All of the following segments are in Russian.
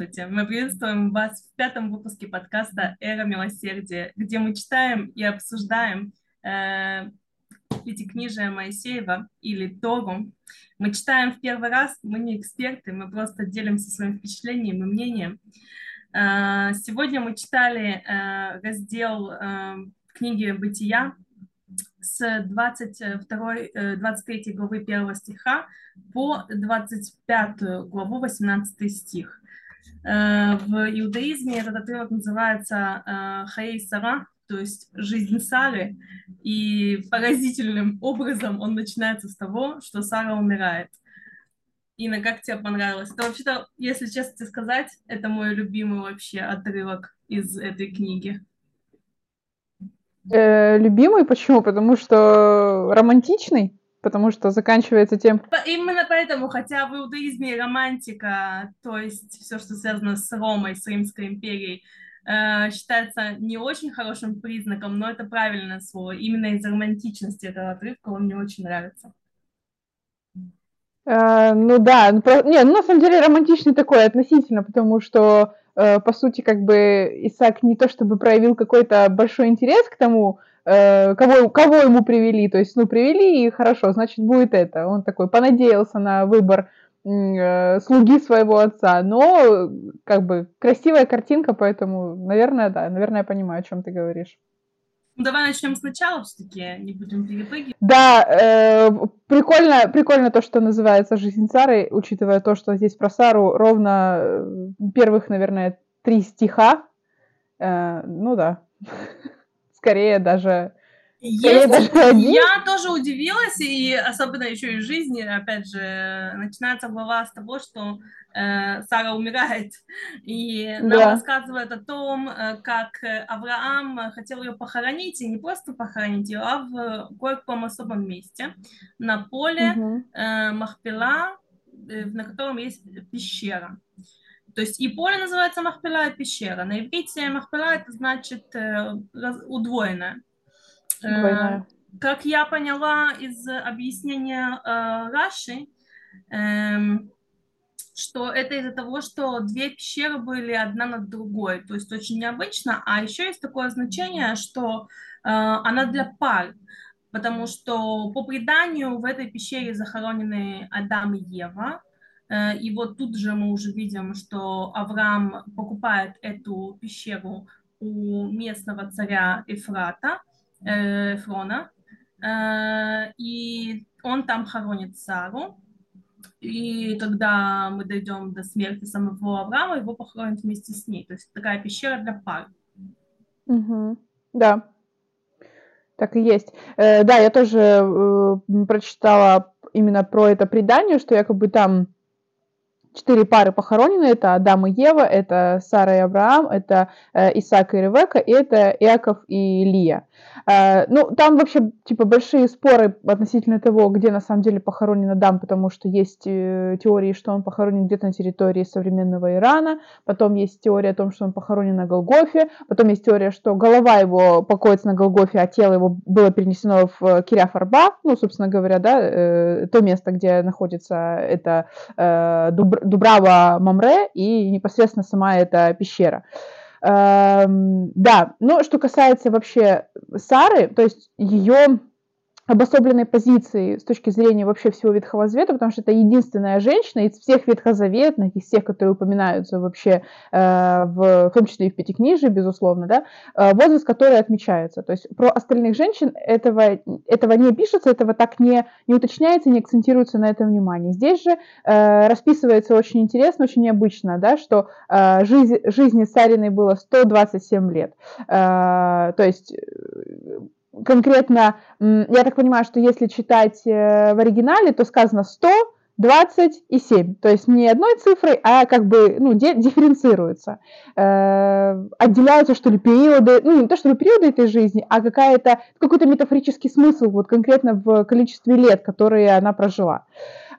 Здравствуйте! Мы приветствуем вас в пятом выпуске подкаста «Эра милосердия», где мы читаем и обсуждаем э, Пятикнижие Моисеева или Тору. Мы читаем в первый раз, мы не эксперты, мы просто делимся своим впечатлением и мнением. Э, сегодня мы читали э, раздел э, книги «Бытия», с 22, 23 э, главы 1 стиха по 25 главу 18 стих. Э, в иудаизме этот отрывок называется э, Хаей Сара, то есть жизнь Сары, и поразительным образом он начинается с того, что Сара умирает. Инна, как тебе понравилось? Это вообще-то, если честно сказать, это мой любимый вообще отрывок из этой книги. Э, любимый почему? Потому что романтичный? Потому что заканчивается тем... Именно поэтому, хотя в иудаизме романтика, то есть все, что связано с Ромой, с Римской империей, э, считается не очень хорошим признаком, но это правильное слово. Именно из-за романтичности этого отрывка он мне очень нравится. Э, ну да, ну, про... не, ну на самом деле романтичный такой относительно, потому что Э, по сути, как бы Исаак не то чтобы проявил какой-то большой интерес к тому, э, кого, кого ему привели, то есть, ну, привели, и хорошо, значит, будет это. Он такой понадеялся на выбор э, слуги своего отца, но, как бы, красивая картинка, поэтому, наверное, да, наверное, я понимаю, о чем ты говоришь. Ну, давай начнем сначала все-таки, не будем перепрыгивать. Да, э, прикольно, прикольно то, что называется «Жизнь Сары», учитывая то, что здесь про Сару ровно э, первых, наверное, три стиха. Э, ну да, скорее даже есть, я тоже удивилась, и особенно еще и жизни, опять же, начинается глава с того, что э, Сара умирает, и нам да. рассказывает о том, э, как Авраам хотел ее похоронить, и не просто похоронить ее, а в кое-каком особом месте, на поле угу. э, Махпила, э, на котором есть пещера. То есть и поле называется Махпила, и пещера. На иврите Махпила это значит э, удвоенное. Э, как я поняла из объяснения э, Раши, эм, что это из-за того, что две пещеры были одна над другой, то есть очень необычно, а еще есть такое значение, что э, она для пар, потому что по преданию в этой пещере захоронены Адам и Ева, и вот тут же мы уже видим, что Авраам покупает эту пещеру у местного царя Эфрата, э, Фрона, э, и он там хоронит Сару, и когда мы дойдем до смерти самого Авраама, его похоронят вместе с ней. То есть такая пещера для пар. Угу. Да, так и есть. Э, да, я тоже э, прочитала именно про это предание, что якобы там четыре пары похоронены. Это Адам и Ева, это Сара и Авраам, это э, Исаак и Ревека, и это Иаков и Лия. Э, ну, там вообще, типа, большие споры относительно того, где на самом деле похоронен Адам, потому что есть э, теории, что он похоронен где-то на территории современного Ирана, потом есть теория о том, что он похоронен на Голгофе, потом есть теория, что голова его покоится на Голгофе, а тело его было перенесено в Киряф-Арба, ну, собственно говоря, да, э, то место, где находится это э, Дуб, Дубрава Мамре и непосредственно сама эта пещера. Эм, да, но что касается вообще Сары, то есть ее обособленной позиции с точки зрения вообще всего Ветхого Завета, потому что это единственная женщина из всех ветхозаветных, из тех, которые упоминаются вообще, э, в, в том числе и в Пятикнижии, безусловно, да, э, возраст которой отмечается. То есть про остальных женщин этого, этого не пишется, этого так не, не уточняется, не акцентируется на этом внимание. Здесь же э, расписывается очень интересно, очень необычно, да, что жизнь, жизни Сариной было 127 лет. То есть конкретно, я так понимаю, что если читать э, в оригинале, то сказано 100, 20 и 7. То есть не одной цифрой, а как бы ну, дифференцируются. Э, отделяются, что ли, периоды, ну не то чтобы периоды этой жизни, а какая-то, какой-то метафорический смысл вот конкретно в количестве лет, которые она прожила.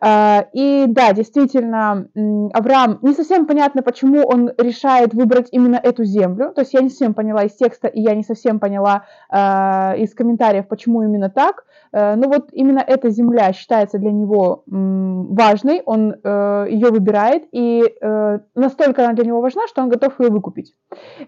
И да, действительно, Авраам, не совсем понятно, почему он решает выбрать именно эту землю. То есть я не совсем поняла из текста, и я не совсем поняла а, из комментариев, почему именно так. Э, но вот именно эта земля считается для него важной, он э, ее выбирает, и э, настолько она для него важна, что он готов ее выкупить.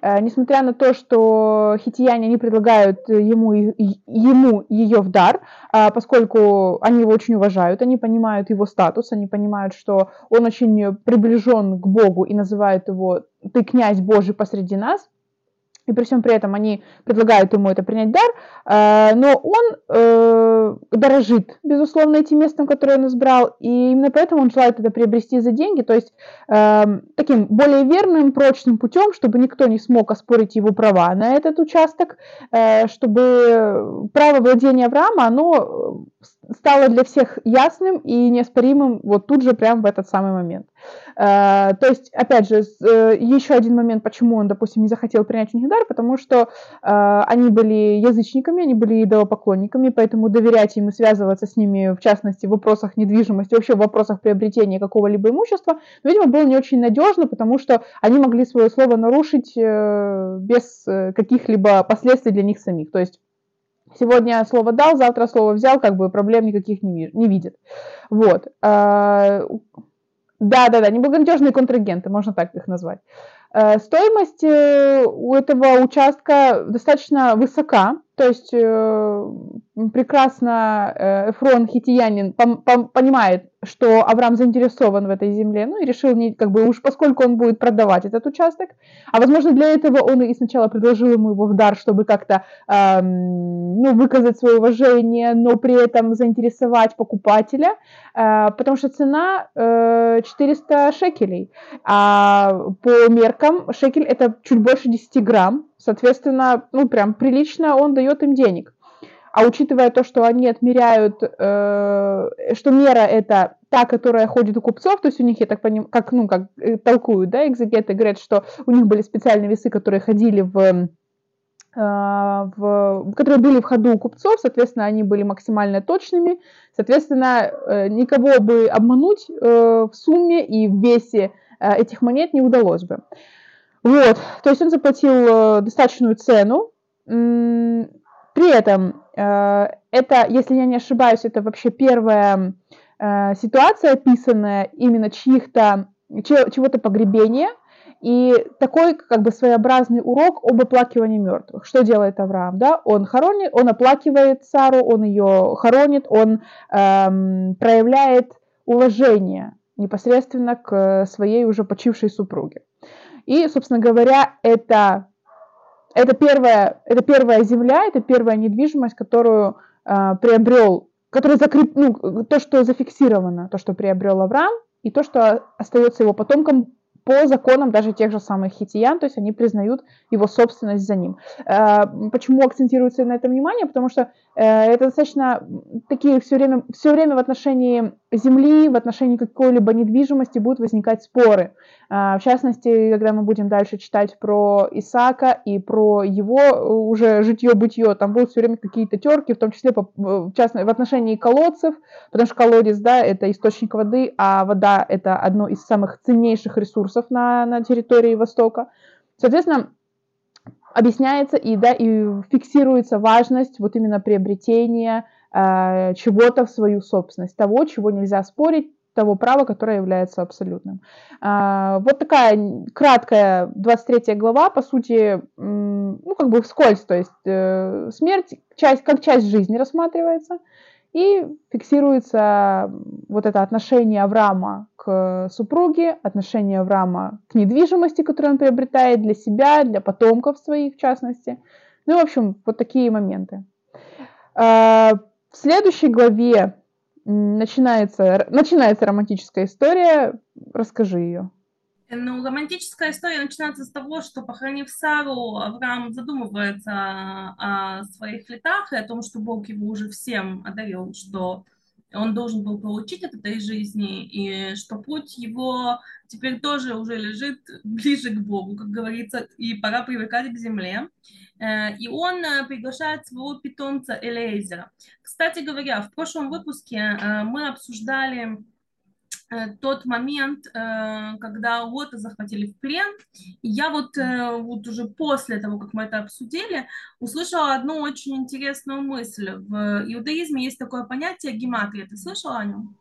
Несмотря на то, что хитияне не предлагают ему, ему ее в дар, а поскольку они его очень уважают, они понимают его статус, они понимают, что он очень приближен к Богу и называют его «ты князь Божий посреди нас», и при всем при этом они предлагают ему это принять дар, э, но он э, дорожит, безусловно, этим местом, которое он избрал, и именно поэтому он желает это приобрести за деньги, то есть э, таким более верным, прочным путем, чтобы никто не смог оспорить его права на этот участок, чтобы право владения Авраама, оно стало для всех ясным и неоспоримым вот тут же, прямо в этот самый момент. Э, то есть, опять же, э, еще один момент, почему он, допустим, не захотел принять у потому что э, они были язычниками, они были идолопоклонниками, поэтому доверять им и связываться с ними, в частности, в вопросах недвижимости, вообще в вопросах приобретения какого-либо имущества, видимо, было не очень надежно, потому что они могли свое слово нарушить без каких-либо последствий для них самих. То есть Сегодня слово дал, завтра слово взял, как бы проблем никаких не, не видит. Вот. Да-да-да, неблагонадежные контрагенты, можно так их назвать. Э, стоимость э, у этого участка достаточно высока, то есть э, прекрасно Эфрон Хитиянин понимает, что Авраам заинтересован в этой земле, ну и решил, не, как бы уж поскольку он будет продавать этот участок, а возможно для этого он и сначала предложил ему его в дар, чтобы как-то эм, ну, выказать свое уважение, но при этом заинтересовать покупателя, э, потому что цена э, 400 шекелей, а по меркам шекель это чуть больше 10 грамм, соответственно, ну прям прилично он дает им денег. А учитывая то, что они отмеряют, э, что мера это та, которая ходит у купцов, то есть у них, я так понимаю, как, ну, как э, толкуют, да, экзегеты, говорят, что у них были специальные весы, которые ходили в, э, в, которые были в ходу у купцов, соответственно, они были максимально точными, соответственно, э, никого бы обмануть в сумме и в весе этих монет не удалось бы. Вот, то есть он заплатил э, достаточную цену, при этом э, это, если я не ошибаюсь, это вообще первая э, ситуация, описанная именно чьих-то, чего-то погребения, и такой как бы своеобразный урок об оплакивании мертвых. Что делает Авраам? Да? Он хоронит, он оплакивает Сару, он ее хоронит, он эм, проявляет уважение непосредственно к своей уже почившей супруге. И, собственно говоря, это это первая, это первая земля, это первая недвижимость, которую э, приобрел, которая закреп, ну, то, что зафиксировано, то, что приобрел Авраам, и то, что остается его потомкам по законам даже тех же самых хитиян, то есть они признают его собственность за ним. Э, почему акцентируется на этом внимание? Потому что э, это достаточно такие все время, все время в отношении земли, в отношении какой-либо недвижимости будут возникать споры. Э, в частности, когда мы будем дальше читать про Исаака и про его уже житье-бытие, там будут все время какие-то терки, в том числе по, в, частности, в отношении колодцев, потому что колодец, да, это источник воды, а вода это одно из самых ценнейших ресурсов ресурсов на, на территории Востока. Соответственно, объясняется и, да, и фиксируется важность вот именно приобретения э, чего-то в свою собственность, того, чего нельзя спорить, того права, которое является абсолютным. Э, вот такая краткая 23 глава, по сути, ну, как бы вскользь, то есть э, смерть часть, как часть жизни рассматривается, и фиксируется вот это отношение Авраама к супруге, отношение Авраама к недвижимости, которую он приобретает для себя, для потомков своих в частности. Ну, в общем, вот такие моменты. А, в следующей главе начинается, начинается романтическая история. Расскажи ее. Ну, романтическая история начинается с того, что, похоронив Сару, Авраам задумывается о своих летах и о том, что Бог его уже всем одарил, что он должен был получить от этой жизни, и что путь его теперь тоже уже лежит ближе к Богу, как говорится, и пора привыкать к земле. Э, и он э, приглашает своего питомца Элейзера. Кстати говоря, в прошлом выпуске э, мы обсуждали тот момент, э, когда Лота захватили в плен. И я вот, э, вот уже после того, как мы это обсудили, услышала одну очень интересную мысль. В иудаизме есть такое понятие гематрия. Ты слышала о нем?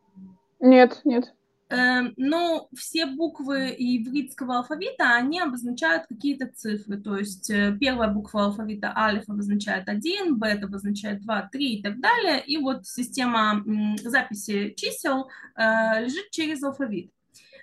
Нет, нет. Эм, но все буквы ивритского алфавита, они обозначают какие-то цифры. То есть э, первая буква алфавита алиф обозначает 1, бет обозначает 2, 3 и так далее. И вот система записи чисел э, лежит через алфавит.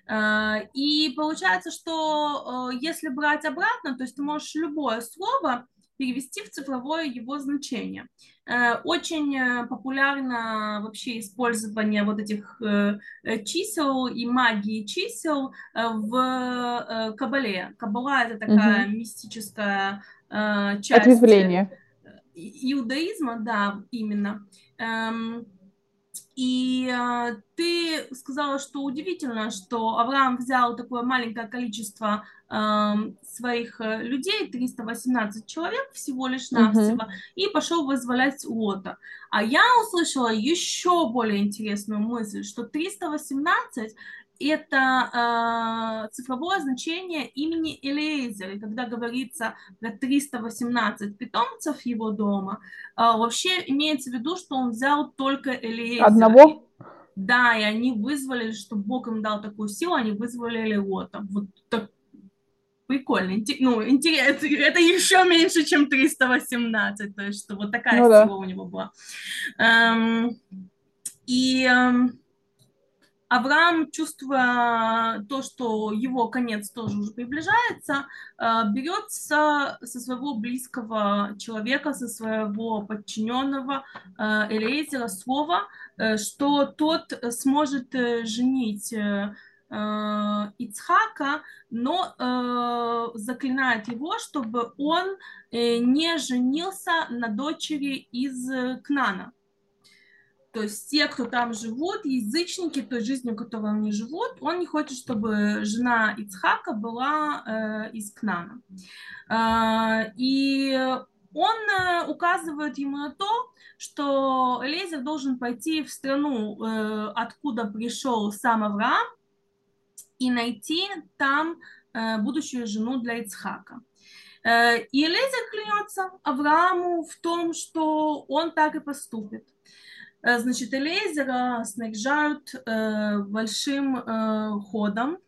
Э, и получается, что если брать обратно, то есть ты можешь любое слово перевести в цифровое его значение. Э, очень э, популярно вообще использование вот этих э, чисел и магии чисел в Кабале. Кабала это такая угу. мистическая часть Ответвление. иудаизма, да, именно. Эм, и ты сказала, что удивительно, что Авраам взял такое маленькое количество своих э, людей, 318 человек всего лишь навсего, uh-huh. и пошел вызволять Лота. А я услышала еще более интересную мысль, что 318 это э, цифровое значение имени Элейзера. И когда говорится про 318 питомцев его дома, э, вообще имеется в виду, что он взял только Элейзера. Одного? Да, и они вызвали, что Бог им дал такую силу, они вызвали Элиота. Вот так прикольно. Ну, интересно, это еще меньше, чем 318, то есть, что вот такая ну, сила да. у него была. Эм, и эм, Авраам, чувствуя то, что его конец тоже уже приближается, э, берет со, со своего близкого человека, со своего подчиненного э, Элейзера слово, э, что тот сможет женить Ицхака, но заклинает его, чтобы он не женился на дочери из Кнана то есть те, кто там живут, язычники той жизнью, которой они живут, он не хочет, чтобы жена Ицхака была э, из Кнана. Э, и он э, указывает ему на то, что Элезер должен пойти в страну, э, откуда пришел сам Авраам, и найти там э, будущую жену для Ицхака. Э, и Элезер клянется Аврааму в том, что он так и поступит. Э, значит, Элейзера снаряжают большим ходом.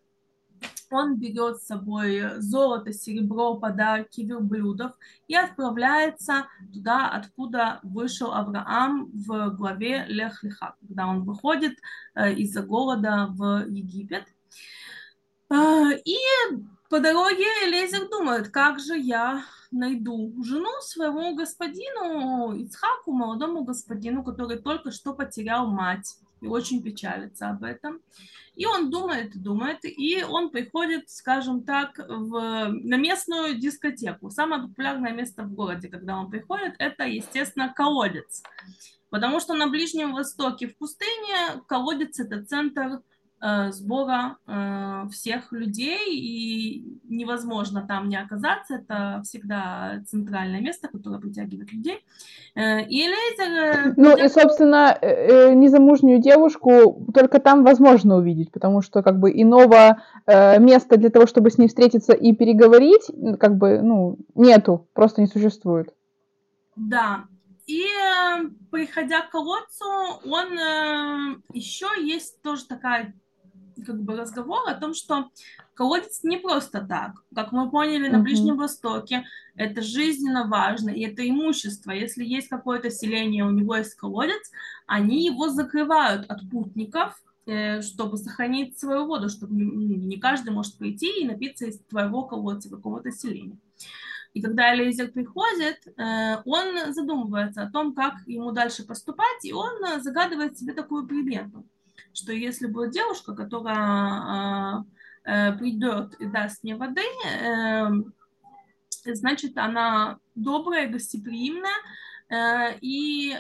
Он берет с собой золото, серебро, подарки, верблюдов и отправляется туда, откуда вышел Авраам в главе Лех-Леха, когда он выходит из-за голода в Египет. И по дороге Элейзер думает, как же я найду жену своему господину Ицхаку, молодому господину, который только что потерял мать и очень печалится об этом. И он думает, думает, и он приходит, скажем так, в, на местную дискотеку. Самое популярное место в городе, когда он приходит, это, естественно, колодец. Потому что на Ближнем Востоке в пустыне колодец – это центр сбора э, всех людей, и невозможно там не оказаться. Это всегда центральное место, которое притягивает людей. Э, и лейзер... Ну и, собственно, незамужнюю девушку только там возможно увидеть, потому что как бы иного места для того, чтобы с ней встретиться и переговорить, как бы, ну, нету, просто не существует. Да, и приходя к колодцу, он еще есть тоже такая как бы разговор о том, что колодец не просто так. Как мы поняли на Ближнем Востоке, это жизненно важно, и это имущество. Если есть какое-то селение, у него есть колодец, они его закрывают от путников, э, чтобы сохранить свою воду, чтобы не каждый может прийти и напиться из твоего колодца какого-то селения. И когда Элейзер приходит, э, он задумывается о том, как ему дальше поступать, и он загадывает себе такую примету – что если будет девушка, которая а, э, придет и даст мне воды, эм, значит, она добрая, гостеприимная, э, и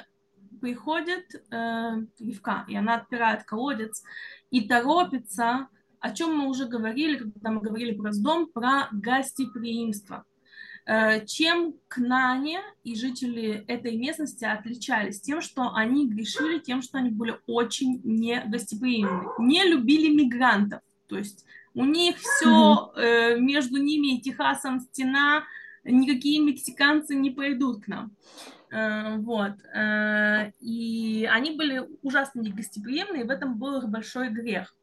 приходит э, Ривка, и она отпирает колодец и торопится, о чем мы уже говорили, когда мы говорили про дом, про гостеприимство. Э, чем Кнане и жители этой местности отличались? Тем, что они грешили, тем, что они были очень негостеприимны, не любили мигрантов. То есть у них все э, между ними и Техасом стена, никакие мексиканцы не пойдут к нам. Э, вот. Э, и они были ужасно негостеприимны, и в этом был их большой грех.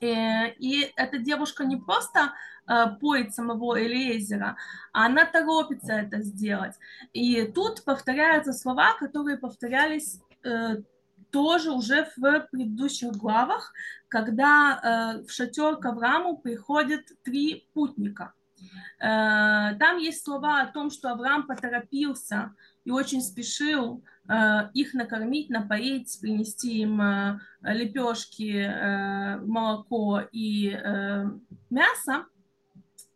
Э, и эта девушка не просто Э, поет самого Элиезера, а она торопится это сделать. И тут повторяются слова, которые повторялись э, тоже уже в предыдущих главах, когда в шатер к Аврааму приходят три путника. Там есть слова о том, что Авраам поторопился и очень спешил э, их накормить, напоить, принести им э, лепешки, э, молоко и мясо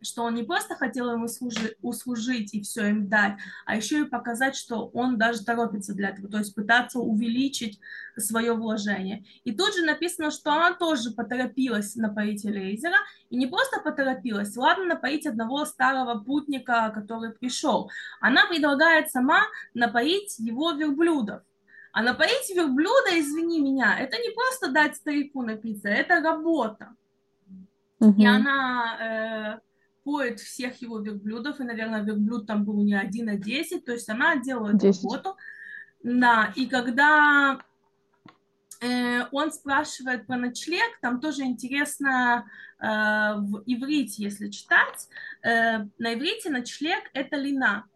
что он не просто хотел ему служи, услужить и все им дать, а еще и показать, что он даже торопится для этого, то есть пытаться увеличить свое вложение. И тут же написано, что она тоже поторопилась напоить Элейзера, и не просто поторопилась, ладно напоить одного старого путника, который пришел, она предлагает сама напоить его верблюдов. А напоить верблюда, извини меня, это не просто дать старику напиться, это работа. Угу. И она э, поет всех его верблюдов, и, наверное, верблюд там был не один, а десять, то есть она делает 10. работу. Да, и когда э, он спрашивает про ночлег, там тоже интересно э, в иврите, если читать, э, на иврите ночлег – это лина.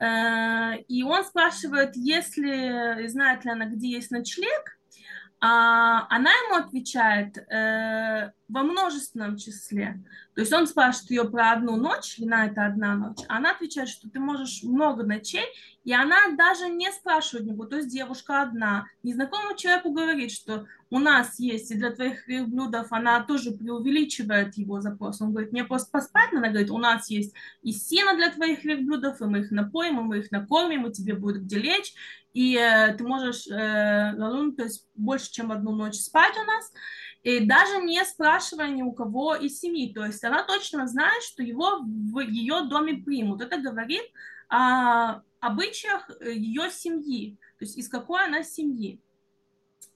Э, и он спрашивает, если, знает ли она, где есть ночлег, она ему отвечает э, во множественном числе. То есть он спрашивает ее про одну ночь, вина это одна ночь. Она отвечает, что ты можешь много ночей, и она даже не спрашивает него, то есть девушка одна. Незнакомому человеку говорит, что у нас есть, и для твоих блюдов она тоже преувеличивает его запрос. Он говорит, мне просто поспать надо, говорит, у нас есть и сено для твоих блюдов, и мы их напоим, и мы их накормим, и тебе будет где лечь, и э, ты можешь, э, ну, то есть больше, чем одну ночь спать у нас, и даже не спрашивая ни у кого из семьи. То есть она точно знает, что его в ее доме примут. Это говорит о обычаях ее семьи, то есть из какой она семьи.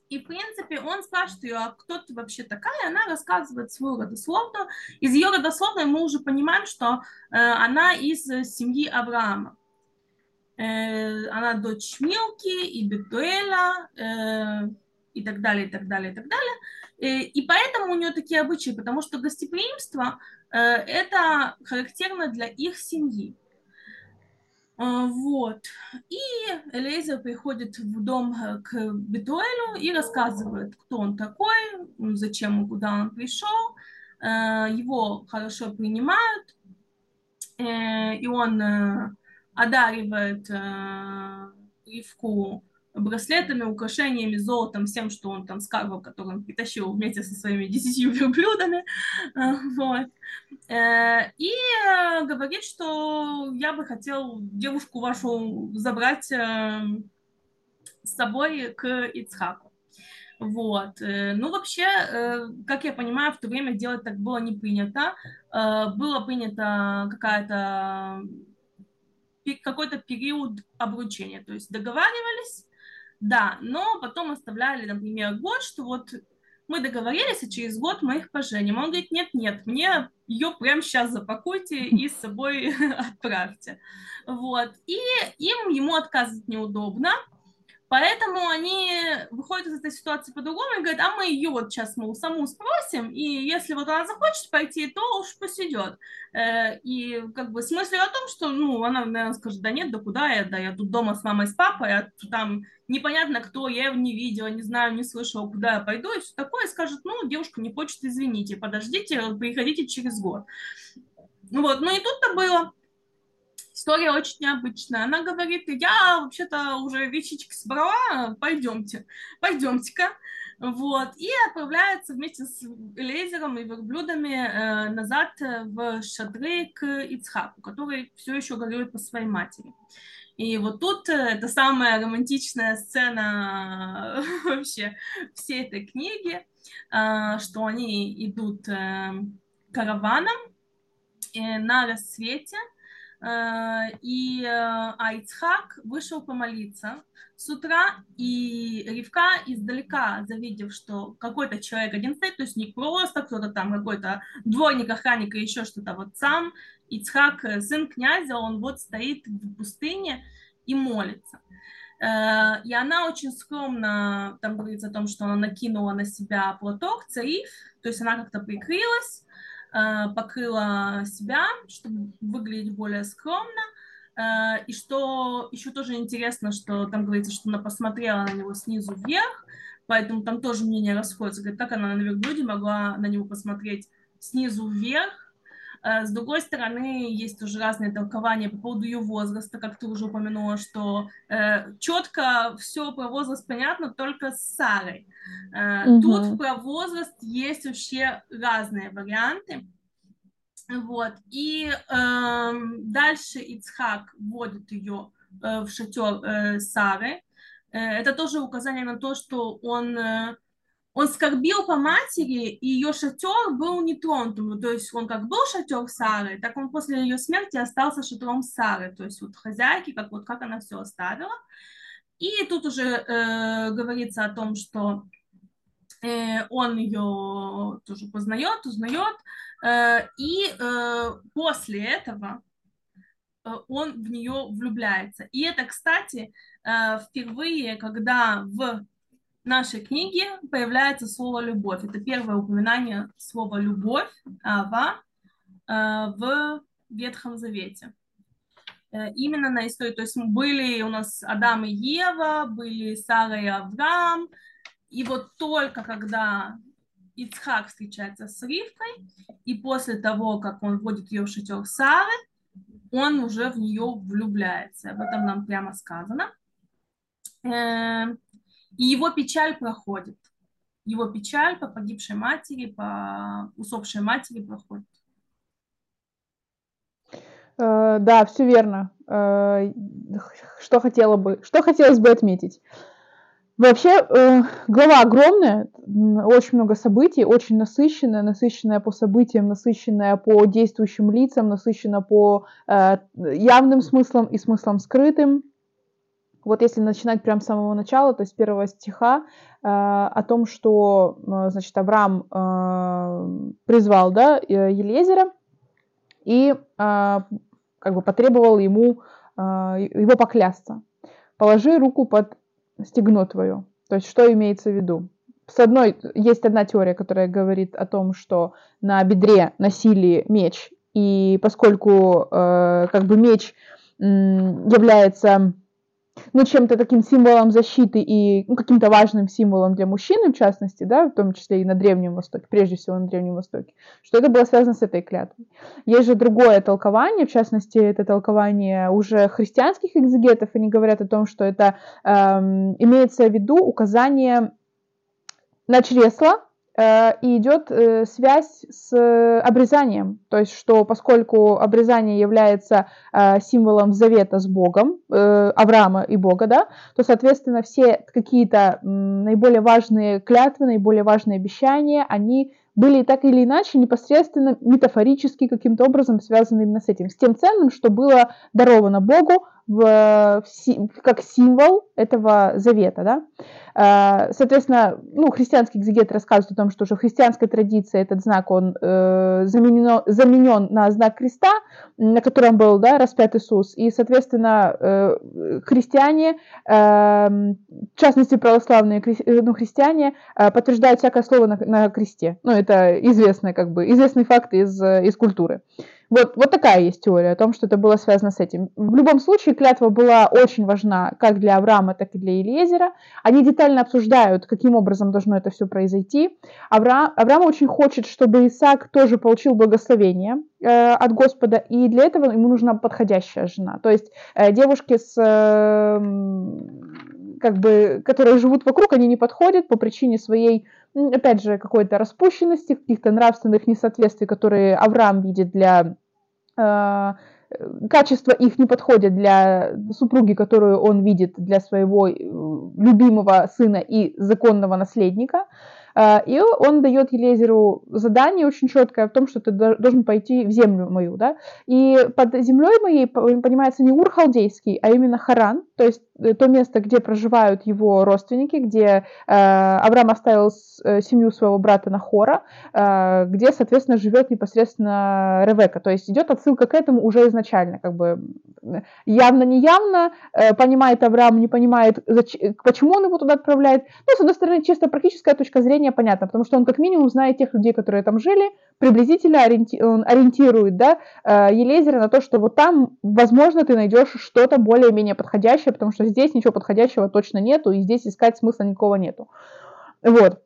И, в принципе, он спрашивает ее, а кто ты вообще такая? Она рассказывает свою родословную. Из ее родословной мы уже понимаем, что э, она из семьи Авраама. Э, она дочь Милки и Бетуэля э, и так далее, и так далее, и так далее. Э, и поэтому у нее такие обычаи, потому что гостеприимство это характерно для их семьи. Вот. И Элейзер приходит в дом к Бетуэлю и рассказывает, кто он такой, зачем и куда он пришел. Его хорошо принимают, и он одаривает э, Ривку браслетами, украшениями, золотом, всем, что он там скарбал, который он притащил вместе со своими десятью верблюдами. Э, вот. Э, и говорит, что я бы хотел девушку вашу забрать э, с собой к Ицхаку. Вот. Ну, вообще, как я понимаю, в то время делать так было не принято. Было принято какая-то какой-то период обручения. То есть договаривались, да, но потом оставляли, например, год, что вот мы договорились, и через год мы их поженим. Он говорит, нет, нет, мне ее прямо сейчас запакуйте и с собой отправьте. Вот. И им ему отказывать неудобно, Поэтому они выходят из этой ситуации по-другому и говорят, а мы ее вот сейчас, мол, саму спросим, и если вот она захочет пойти, то уж пусть идет. Э, и как бы смысл о том, что, ну, она, наверное, скажет, да нет, да куда я, да я тут дома с мамой, с папой, а там непонятно кто, я его не видела, не знаю, не слышала, куда я пойду, и все такое, и скажет, ну, девушка не хочет, извините, подождите, приходите через год. Ну вот, ну и тут-то было история очень необычная. Она говорит, я вообще-то уже вещички собрала, пойдемте, пойдемте-ка. Вот, и отправляется вместе с Лейзером и верблюдами э, назад в шатры к Ицхаку, который все еще горюет по своей матери. И вот тут э, это самая романтичная сцена вообще всей этой книги, э, что они идут э, караваном э, на рассвете, Э, и э, Айцхак вышел помолиться с утра, и Ривка издалека, завидев, что какой-то человек один стоит, то есть не просто кто-то там, какой-то дворник, охранник и еще что-то, вот сам Ицхак, э, сын князя, он вот стоит в пустыне и молится. И она очень скромно, там говорится о том, что она накинула на себя платок, цариф, то есть она как-то прикрылась, Э, покрыла себя, чтобы выглядеть более скромно. Э, и что еще тоже интересно, что там говорится, что она посмотрела на него снизу вверх, поэтому там тоже мнение расходится. Говорит, как она на люди могла на него посмотреть снизу вверх, Э, с другой стороны, есть уже разные толкования по поводу ее возраста, как ты уже упомянула, что э, четко все про возраст понятно только с Сарой. Э, угу. Тут про возраст есть вообще разные варианты. Вот. И э, дальше Ицхак вводит ее э, в шатер э, Сары. Э, это тоже указание на то, что он э, он скорбил по матери, и ее шатер был нетронутым. То есть он как был шатер Сары, так он после ее смерти остался шатром Сары. То есть вот хозяйки, как вот как она все оставила. И тут уже э, говорится о том, что э, он ее тоже познает, узнает. Э, и э, после этого э, он в нее влюбляется. И это, кстати, э, впервые, когда в нашей книге появляется слово «любовь». Это первое упоминание слова «любовь» Ава э, в Ветхом Завете. Э, именно на истории, то есть были у нас Адам и Ева, были Сара и Авраам, и вот только когда Ицхак встречается с Ривкой, и после того, как он вводит ее в шатер Сары, он уже в нее влюбляется. Об этом нам прямо сказано. Э, и его печаль проходит. Его печаль по погибшей матери, по усопшей матери проходит. Э, да, все верно. Э, что хотела бы, что хотелось бы отметить. Вообще, э, глава огромная, очень много событий, очень насыщенная, насыщенная по событиям, насыщенная по действующим лицам, насыщенная по явным смыслам и смыслам скрытым. Вот если начинать прямо с самого начала, то есть первого стиха, э, о том, что, э, значит, Авраам э, призвал, да, Елезера и э, как бы потребовал ему э, его поклясться. Положи руку под стегно твое. То есть что имеется в виду? С одной, есть одна теория, которая говорит о том, что на бедре носили меч, и поскольку э, как бы меч э, является ну, чем-то таким символом защиты и ну, каким-то важным символом для мужчины, в частности, да, в том числе и на Древнем Востоке, прежде всего на Древнем Востоке, что это было связано с этой клятвой. Есть же другое толкование, в частности, это толкование уже христианских экзегетов, они говорят о том, что это эм, имеется в виду указание на чресло, и идет э, связь с обрезанием. То есть, что поскольку обрезание является э, символом завета с Богом, Авраама и Бога, да, то, соответственно, все какие-то наиболее важные клятвы, наиболее важные обещания, они были так или иначе непосредственно метафорически каким-то образом связаны именно с этим, с тем ценным, что было даровано Богу в, в, как символ этого завета. Да? А, соответственно, ну, христианский экзегет рассказывает о том, что уже в христианской традиции этот знак, он э, заменен, на знак креста, на котором был да, распят Иисус. И, соответственно, э, христиане, э, в частности, православные э, ну, христиане, э, подтверждают всякое слово на, на кресте. Ну, это известный, как бы, известный факт из, из культуры. Вот, вот такая есть теория о том, что это было связано с этим. В любом случае, клятва была очень важна как для Авраама, так и для Елизера. Они детально обсуждают, каким образом должно это все произойти. Авраам, Авраам очень хочет, чтобы Исаак тоже получил благословение э, от Господа, и для этого ему нужна подходящая жена. То есть э, девушки с... Э, как бы, которые живут вокруг, они не подходят по причине своей опять же, какой-то распущенности, каких-то нравственных несоответствий, которые Авраам видит для э, качества их не подходят для супруги, которую он видит для своего э, любимого сына и законного наследника. Э, и он дает Елезеру задание очень четкое в том, что ты должен пойти в землю мою, да, и под землей моей понимается не Ур халдейский, а именно Харан, то есть э, то место, где проживают его родственники, где э, Авраам оставил семью своего брата Нахора, где, соответственно, живет непосредственно Ревека. То есть идет отсылка к этому уже изначально, как бы явно-неявно, понимает Авраам, не понимает, зачем, почему он его туда отправляет. Ну, с одной стороны, чисто практическая точка зрения понятна, потому что он как минимум знает тех людей, которые там жили, приблизительно ориенти... он ориентирует да, э, Елезера на то, что вот там, возможно, ты найдешь что-то более-менее подходящее, потому что здесь ничего подходящего точно нету, и здесь искать смысла никакого нету. Вот.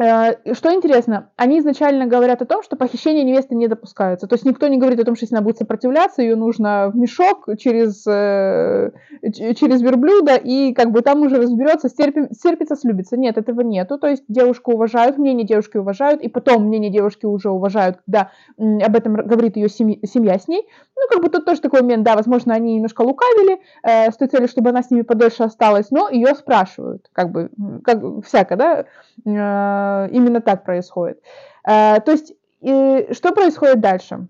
Э, что интересно, они изначально говорят о том, что похищение невесты не допускается. То есть никто не говорит о том, что если она будет сопротивляться, ее нужно в мешок через, э, через верблюда, и как бы там уже разберется, стерпи, стерпится, слюбится. Нет, этого нету. То есть девушку уважают, мнение девушки уважают, и потом мнение девушки уже уважают, когда об этом говорит ее семья, семья с ней. Ну, как бы тут тоже такой момент, да, возможно, они немножко лукавили э, с той целью, чтобы она с ними подольше осталась, но ее спрашивают, как бы, как всяко, да, э, именно так происходит. Э, то есть, э, что происходит дальше?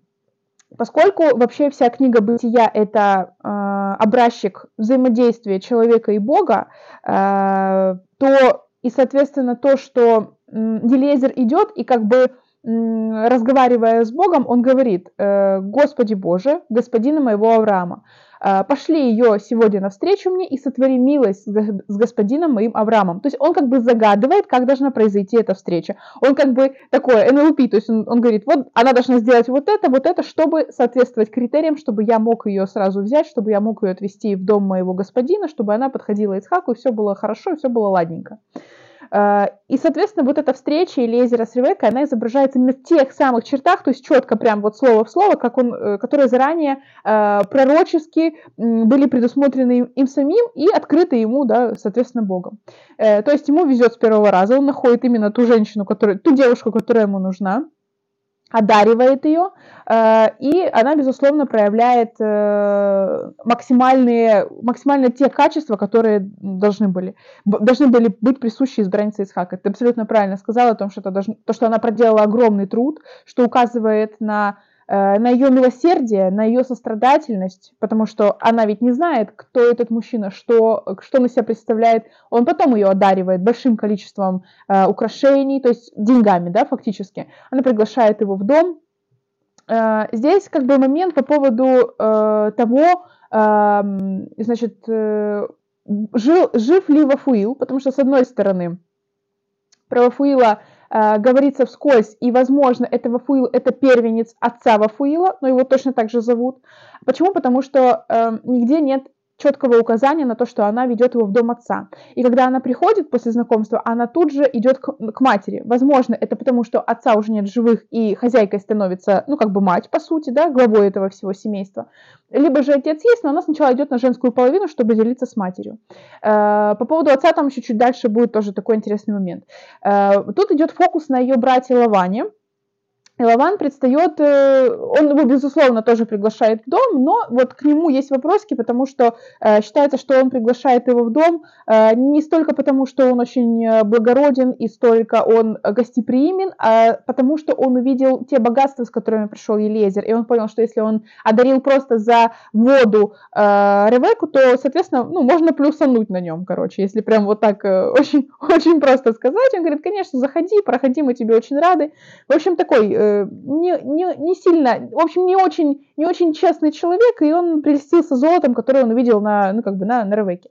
Поскольку вообще вся книга бытия это э, образчик взаимодействия человека и Бога, э, то и, соответственно, то, что э, Елезер идет и как бы разговаривая с Богом, он говорит, «Э, «Господи Боже, господина моего Авраама, э, пошли ее сегодня навстречу мне и сотвори милость с господином моим Авраамом». То есть он как бы загадывает, как должна произойти эта встреча. Он как бы такой НЛП, то есть он, он говорит, вот она должна сделать вот это, вот это, чтобы соответствовать критериям, чтобы я мог ее сразу взять, чтобы я мог ее отвезти в дом моего господина, чтобы она подходила Ицхаку, и все было хорошо, и все было ладненько. Э, и, соответственно, вот эта встреча Элизера с Ревекой, она изображается именно в тех самых чертах, то есть четко прям вот слово в слово, как он, э, которые заранее э, пророчески были предусмотрены им самим и открыты ему, да, соответственно, Богом. То есть ему везет с первого раза, он находит именно ту женщину, которая, ту девушку, которая ему нужна, одаривает ее, э, и она, безусловно, проявляет э, максимальные, максимально те качества, которые должны были, должны были быть присущи избраннице Исхака. Ты абсолютно правильно сказала о том, что, это должно, то, что она проделала огромный труд, что указывает на на ее милосердие, на ее сострадательность, потому что она ведь не знает, кто этот мужчина, что, что он из себя представляет. Он потом ее одаривает большим количеством э, украшений, то есть деньгами, да, фактически. Она приглашает его в дом. Э, здесь как бы момент по поводу э, того, э, значит, э, жил, жив ли Вафуил, потому что, с одной стороны, про Вафуила э, говорится вскользь, и, возможно, это Вафуил, это первенец отца Вафуила, но его точно так же зовут. Почему? Потому что э, нигде нет четкого указания на то, что она ведет его в дом отца. И когда она приходит после знакомства, она тут же идет к, к матери. Возможно, это потому, что отца уже нет живых, и хозяйкой становится, ну, как бы мать, по сути, да, главой этого всего семейства. Либо же отец есть, но она сначала идет на женскую половину, чтобы делиться с матерью. Э, по поводу отца там еще чуть дальше будет тоже такой интересный момент. Э, тут идет фокус на ее брате Лаване, и Лаван предстает, э, он его, безусловно, тоже приглашает в дом, но вот к нему есть вопроски, потому что э, считается, что он приглашает его в дом э, не столько потому, что он очень благороден и столько он гостеприимен, а потому что он увидел те богатства, с которыми пришел Елезер, и он понял, что если он одарил просто за воду Ревеку, то, соответственно, ну, можно плюсануть на нем, короче, если прям вот так очень, очень просто сказать. Он говорит, конечно, заходи, проходи, мы тебе очень рады. В общем, такой не, не, не сильно, в общем, не очень, не очень честный человек, и он прельстился золотом, которое он увидел на, ну, как бы на, на Ревеке.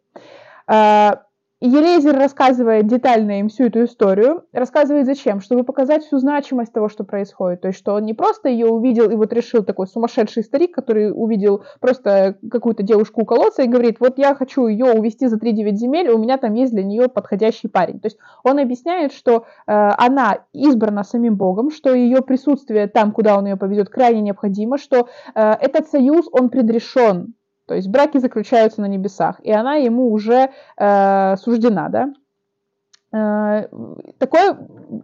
Елезер рассказывает детально им всю эту историю. Рассказывает зачем? Чтобы показать всю значимость того, что происходит. То есть, что он не просто ее увидел и вот решил такой сумасшедший старик, который увидел просто какую-то девушку у колодца и говорит, вот я хочу ее увезти за 3-9 земель, у меня там есть для нее подходящий парень. То есть, он объясняет, что э, она избрана самим Богом, что ее присутствие там, куда он ее повезет, крайне необходимо, что э, этот союз, он предрешен. То есть браки заключаются на небесах, и она ему уже э, суждена, да. Э, такое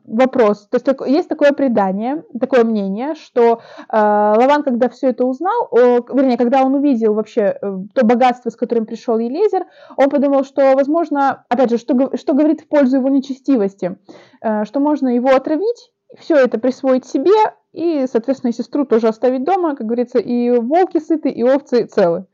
вопрос. То есть есть такое предание, такое мнение, что э, Лаван, когда все это узнал, о, вернее, когда он увидел вообще э, то богатство, с которым пришел Елизер, он подумал, что, возможно, опять же, что, что говорит в пользу его нечестивости, э, что можно его отравить, все это присвоить себе и, соответственно, и сестру тоже оставить дома, как говорится, и волки сыты, и овцы целы.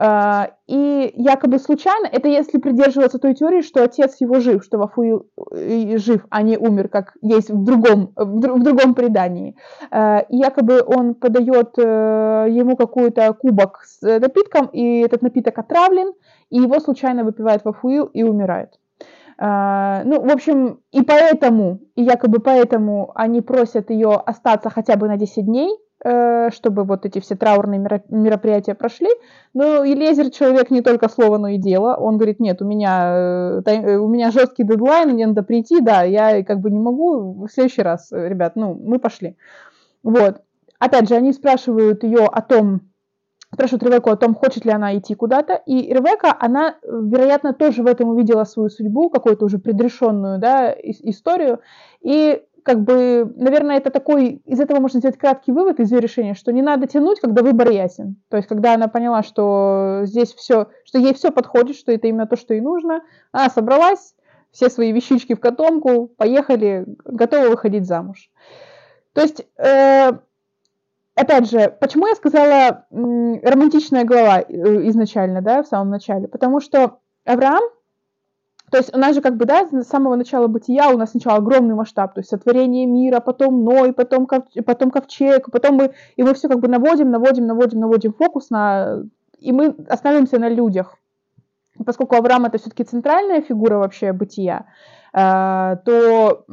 А, и якобы случайно, это если придерживаться той теории, что отец его жив, что Вафуил э, жив, а не умер, как есть в другом, в другом предании. А, и якобы он подает э, ему какой-то кубок с напитком, и этот напиток отравлен, и его случайно выпивает Вафуил и умирает. А, ну, в общем, и поэтому, и якобы поэтому они просят ее остаться хотя бы на 10 дней, Э, чтобы вот эти все траурные мероприятия прошли. Но Елезер человек не только слова, но и дело. Он говорит, нет, у меня, э, э, у меня жесткий дедлайн, мне надо прийти, да, я как бы не могу, в следующий раз, ребят, ну, мы пошли. Вот. Опять же, они спрашивают ее о том, спрашивают Ревеку о том, хочет ли она идти куда-то, и Ревека, она, вероятно, тоже в этом увидела свою судьбу, какую-то уже предрешенную, да, историю, и как бы, наверное, это такой, из этого можно сделать краткий вывод из ее решения, что не надо тянуть, когда выбор ясен. То есть, когда она поняла, что здесь все, что ей все подходит, что это именно то, что ей нужно, она собралась, все свои вещички в котомку, поехали, готова выходить замуж. То есть, э, опять же, почему я сказала романтичная глава э, изначально, да, в самом начале? Потому что Авраам, то есть у нас же как бы, да, с самого начала бытия у нас сначала огромный масштаб, то есть сотворение мира, потом Ной, потом, ков... потом ковчег, потом мы, и мы все как бы наводим, наводим, наводим, наводим фокус на, и мы остановимся на людях. Поскольку Авраам это все-таки центральная фигура вообще бытия, то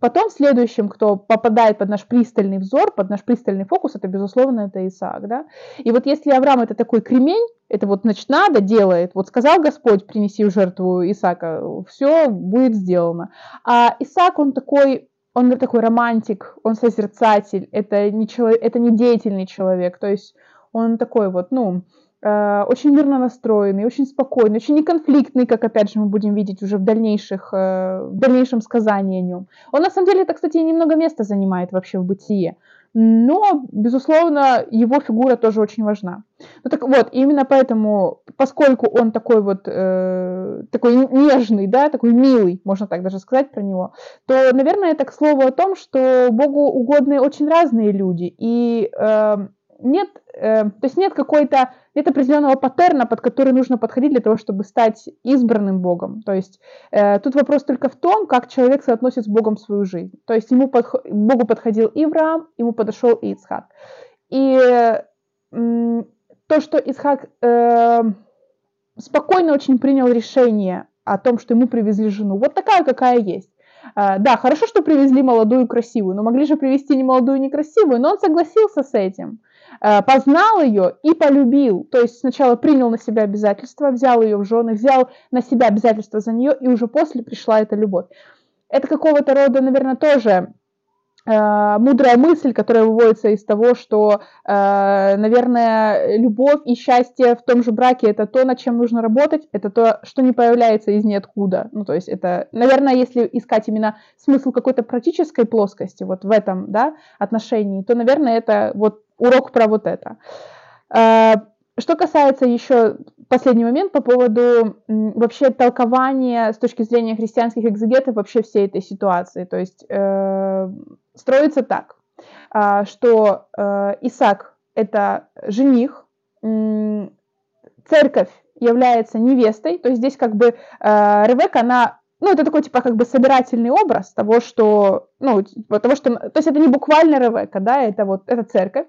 потом следующим, кто попадает под наш пристальный взор, под наш пристальный фокус, это, безусловно, это Исаак. Да? И вот если Авраам это такой кремень, это вот, значит, надо, делает, вот сказал Господь, принеси в жертву Исаака, все будет сделано. А Исаак, он такой, он такой романтик, он созерцатель, это не, человек, это не деятельный человек, то есть он такой вот, ну, Э, очень мирно настроенный, очень спокойный, очень неконфликтный, как опять же мы будем видеть уже в дальнейших, э, в дальнейшем сказании о нем. Он на самом деле это, кстати, немного места занимает вообще в бытие, но, безусловно, его фигура тоже очень важна. Ну так вот, именно поэтому, поскольку он такой вот, э, такой нежный, да, такой милый, можно так даже сказать про него, то, наверное, это к слову о том, что Богу угодны очень разные люди, и э, нет, э, то есть нет какой-то, нет определенного паттерна, под который нужно подходить для того, чтобы стать избранным Богом. То есть э, тут вопрос только в том, как человек соотносит с Богом свою жизнь. То есть ему подх... Богу подходил и Авраам, ему подошел и Ицхак. И э, то, что Ицхак э, спокойно очень принял решение о том, что ему привезли жену, вот такая, какая есть. Uh, да, хорошо, что привезли молодую и красивую, но могли же привезти не молодую и не красивую, но он согласился с этим. Э, познал ее и полюбил. То есть сначала принял на себя обязательства, взял ее в жены, взял на себя обязательства за нее, и уже после пришла эта любовь. Это какого-то рода, наверное, тоже мудрая мысль, которая выводится из того, что, э, наверное, любовь и счастье в том же браке это то, над чем нужно работать, это то, что не появляется из ниоткуда. Ну, то есть это, наверное, если искать именно смысл какой-то практической плоскости вот в этом, да, отношении, то, наверное, это вот урок про вот это. Что касается еще последний момент по поводу вообще толкования с точки зрения христианских экзегетов вообще всей этой ситуации. То есть э, строится так, э, что э, Исаак это жених, э, церковь является невестой, то есть здесь как бы э, Ревека, она ну, это такой, типа, как бы собирательный образ того, что, ну, типа, того, что, то есть это не буквально Ревека, да, это вот, это церковь.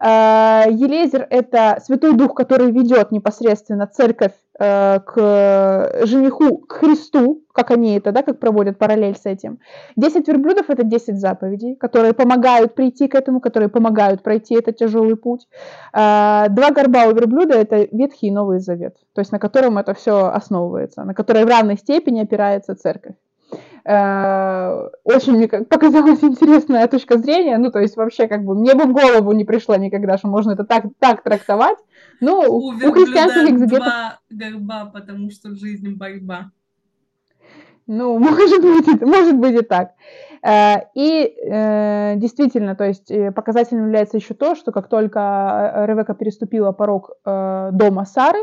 А, Елезер – это Святой Дух, который ведет непосредственно церковь к жениху, к Христу, как они это, да, как проводят параллель с этим. Десять верблюдов – это десять заповедей, которые помогают прийти к этому, которые помогают пройти этот тяжелый путь. Э, два горба у верблюда – это Ветхий и Новый Завет, то есть на котором это все основывается, на которой в равной степени опирается церковь. Э, очень мне показалась интересная точка зрения, ну, то есть вообще как бы мне бы в голову не пришло никогда, что можно это так, так трактовать, ну, у, у христианских экзегетов... горба, потому что жизнь борьба. Ну, может быть, может быть и так. Э, и э, действительно, то есть показательным является еще то, что как только Ревека переступила порог дома Сары,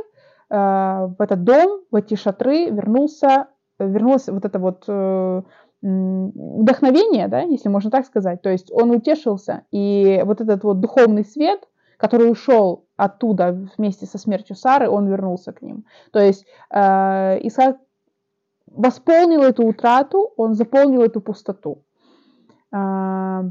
в этот дом, в эти шатры вернулся, вернулось вот это вот вдохновение, да, если можно так сказать. То есть он утешился, и вот этот вот духовный свет, который ушел оттуда вместе со смертью Сары, он вернулся к ним. То есть э, Исаак восполнил эту утрату, он заполнил эту пустоту. Э,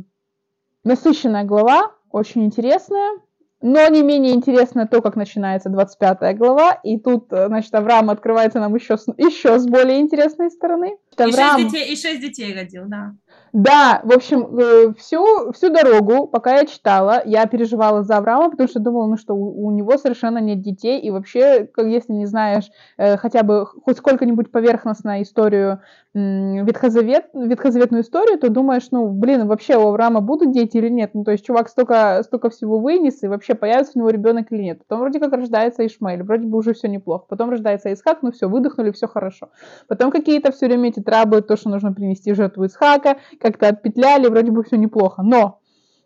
насыщенная глава, очень интересная. Но не менее интересно то, как начинается 25 глава, и тут, э, значит, Авраам открывается нам еще, еще с более интересной стороны. Авраам... И, шесть детей, и шесть детей родил, да. Да, в общем, э, всю, всю дорогу, пока я читала, я переживала за Авраама, потому что думала, ну что у, него совершенно нет детей, и вообще, как, если не знаешь э, хотя бы хоть сколько-нибудь поверхностно историю э, ветхозавет, ветхозаветную историю, то думаешь, ну, блин, вообще у Авраама будут дети или нет? Ну, то есть чувак столько, столько всего вынес, и вообще появится у него ребенок или нет. Потом вроде как рождается Ишмаэль, вроде бы уже все неплохо. Потом рождается Исхак, ну все, выдохнули, все хорошо. Потом какие-то все время эти траблы, то, что нужно принести жертву Исхака, как-то отпетляли, вроде бы все неплохо. Но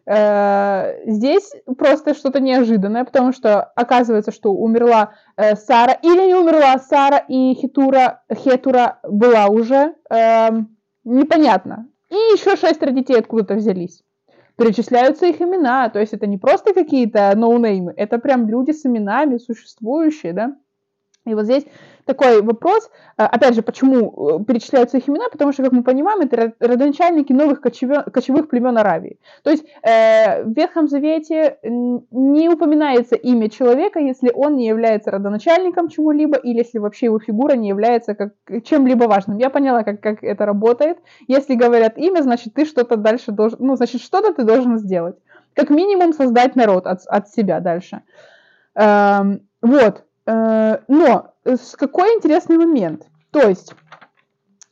э, здесь просто что-то неожиданное, потому что оказывается, что умерла э, Сара, или не умерла Сара, и Хитура, Хетура была уже, э, непонятно. И еще шестеро детей откуда-то взялись. Перечисляются их имена, то есть это не просто какие-то ноунеймы, это прям люди с именами, существующие, да. И вот здесь такой вопрос, э, опять же, почему э, перечисляются их имена, потому что, как мы понимаем, это родоначальники новых кочеве, кочевых племен Аравии. То есть э, в Ветхом Завете не упоминается имя человека, если он не является родоначальником чему-либо, или если вообще его фигура не является как, чем-либо важным. Я поняла, как, как это работает. Если говорят имя, значит, ты что-то дальше должен, ну, значит, что-то ты должен сделать. Как минимум создать народ от, от себя дальше. Эм, вот. Э, но с какой интересный момент. То есть